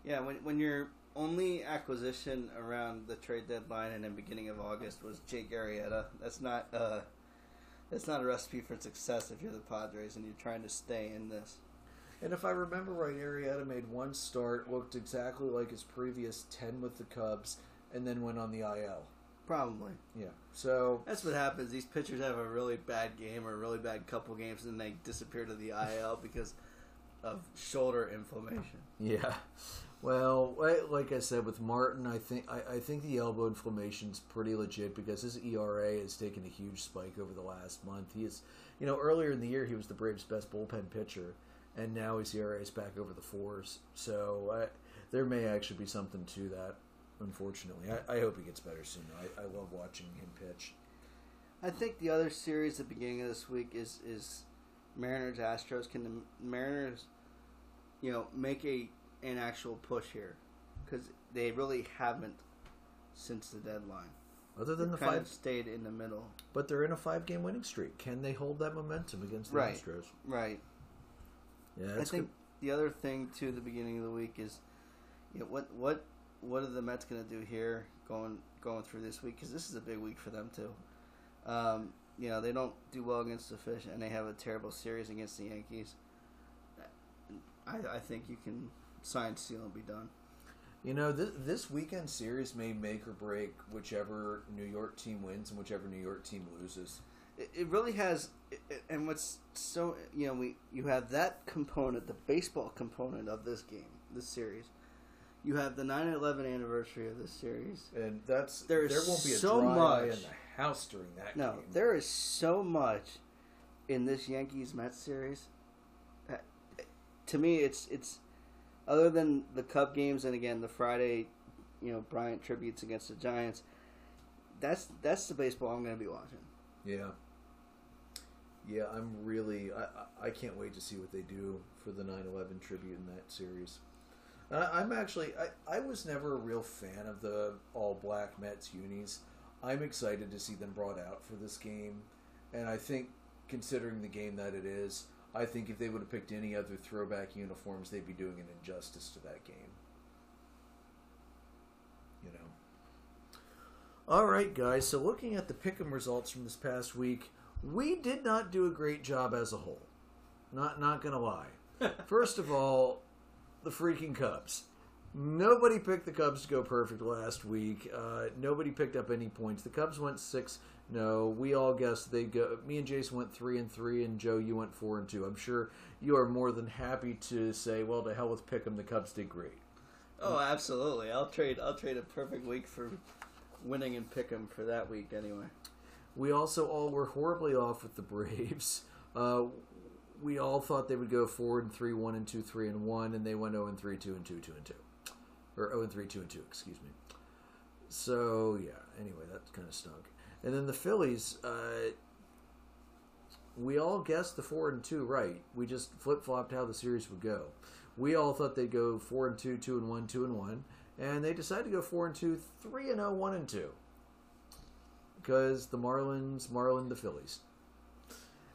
Yeah, when when your only acquisition around the trade deadline and in the beginning of August was Jake Arrieta, that's not uh that's not a recipe for success if you're the Padres and you're trying to stay in this. And if I remember right, Arrieta made one start, looked exactly like his previous ten with the Cubs, and then went on the IL. Probably. Yeah, so That's what happens. These pitchers have a really bad game or a really bad couple games and they disappear to the IL because of shoulder inflammation. Yeah. Well, like I said with Martin, I think I, I think the elbow inflammation is pretty legit because his ERA has taken a huge spike over the last month. He is, you know, earlier in the year he was the Braves' best bullpen pitcher, and now his ERA is back over the fours. So I, there may actually be something to that. Unfortunately, I, I hope he gets better soon. I, I love watching him pitch. I think the other series at the beginning of this week is is Mariners Astros. Can the Mariners, you know, make a an actual push here? Because they really haven't since the deadline. Other than the kind five, stayed in the middle. but they're in a five-game winning streak. Can they hold that momentum against the Right. Astros? Right. Yeah, I think good. the other thing too, the beginning of the week is, you know, what what what are the Mets going to do here? going going through this week because this is a big week for them too. Um, you know they don't do well against the Fish, and they have a terrible series against the Yankees. I, I think you can sign, seal, and be done. You know, this, this weekend series may make or break whichever New York team wins and whichever New York team loses. It, it really has, it, and what's so you know we you have that component, the baseball component of this game, this series. You have the 9/11 anniversary of this series. And that's There is there won't be a so dry eye in the house during that game. No, game. there is so much in this Yankees Mets series. To me, it's it's other than the Cub games and again the Friday, you know, Bryant tributes against the Giants. That's that's the baseball I'm going to be watching. Yeah. Yeah, I'm really I, I I can't wait to see what they do for the 9/11 tribute in that series. I, I'm actually I, I was never a real fan of the all black Mets unis. I'm excited to see them brought out for this game, and I think considering the game that it is, I think if they would have picked any other throwback uniforms, they'd be doing an injustice to that game. You know. All right, guys. So looking at the pick'em results from this past week, we did not do a great job as a whole. Not not gonna lie. First of all, the freaking Cubs. Nobody picked the Cubs to go perfect last week. Uh, nobody picked up any points. The Cubs went six. No, we all guessed they go. Me and Jason went three and three, and Joe, you went four and two. I'm sure you are more than happy to say, "Well, to hell with pick'em. The Cubs did great." Oh, absolutely. I'll trade. I'll trade a perfect week for winning and pick 'em for that week anyway. We also all were horribly off with the Braves. Uh, we all thought they would go four and three, one and two, three and one, and they went zero and three, two and two, two and two, or zero and three, two and two. Excuse me. So yeah. Anyway, that kind of stunk. And then the Phillies. Uh, we all guessed the four and two right. We just flip flopped how the series would go. We all thought they'd go four and two, two and one, two and one, and they decided to go four and two, three and oh, one and two because the Marlins Marlin the Phillies.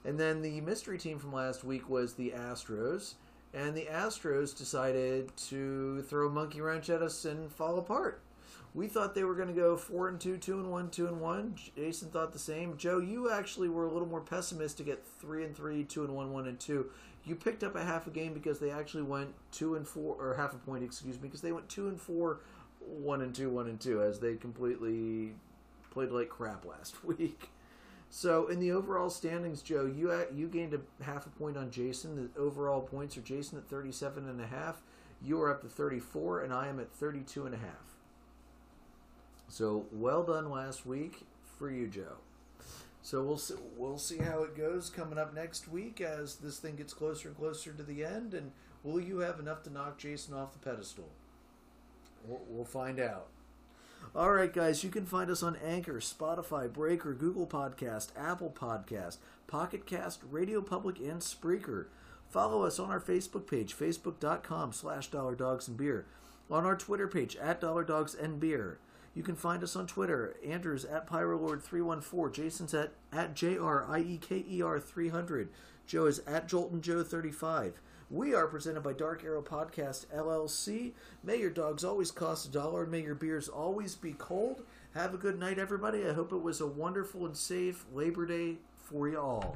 And then the mystery team from last week was the Astros, and the Astros decided to throw a monkey wrench at us and fall apart. We thought they were going to go four and two, two and one, two and one. Jason thought the same. Joe, you actually were a little more pessimistic at three and three, two and one, one and two. You picked up a half a game because they actually went two and four, or half a point, excuse me, because they went two and four, one and two, one and two, as they completely played like crap last week. So in the overall standings, Joe, you uh, you gained a half a point on Jason. The overall points are Jason at 37 and a half. You are up to 34 and I am at 32 and a half. So well done last week for you, Joe. So we'll see, we'll see how it goes coming up next week as this thing gets closer and closer to the end and will you have enough to knock Jason off the pedestal? We'll, we'll find out. All right, guys, you can find us on Anchor, Spotify, Breaker, Google Podcast, Apple Podcast, Pocket Cast, Radio Public, and Spreaker. Follow us on our Facebook page, facebook.com slash dollar dogs and beer. On our Twitter page, at dollar dogs and beer. You can find us on Twitter. Andrew's at PyroLord314. Jason's at, at JRIEKER300. Joe is at JoltinJoe35. We are presented by Dark Arrow Podcast LLC. May your dogs always cost a dollar and may your beers always be cold. Have a good night, everybody. I hope it was a wonderful and safe Labor Day for you all.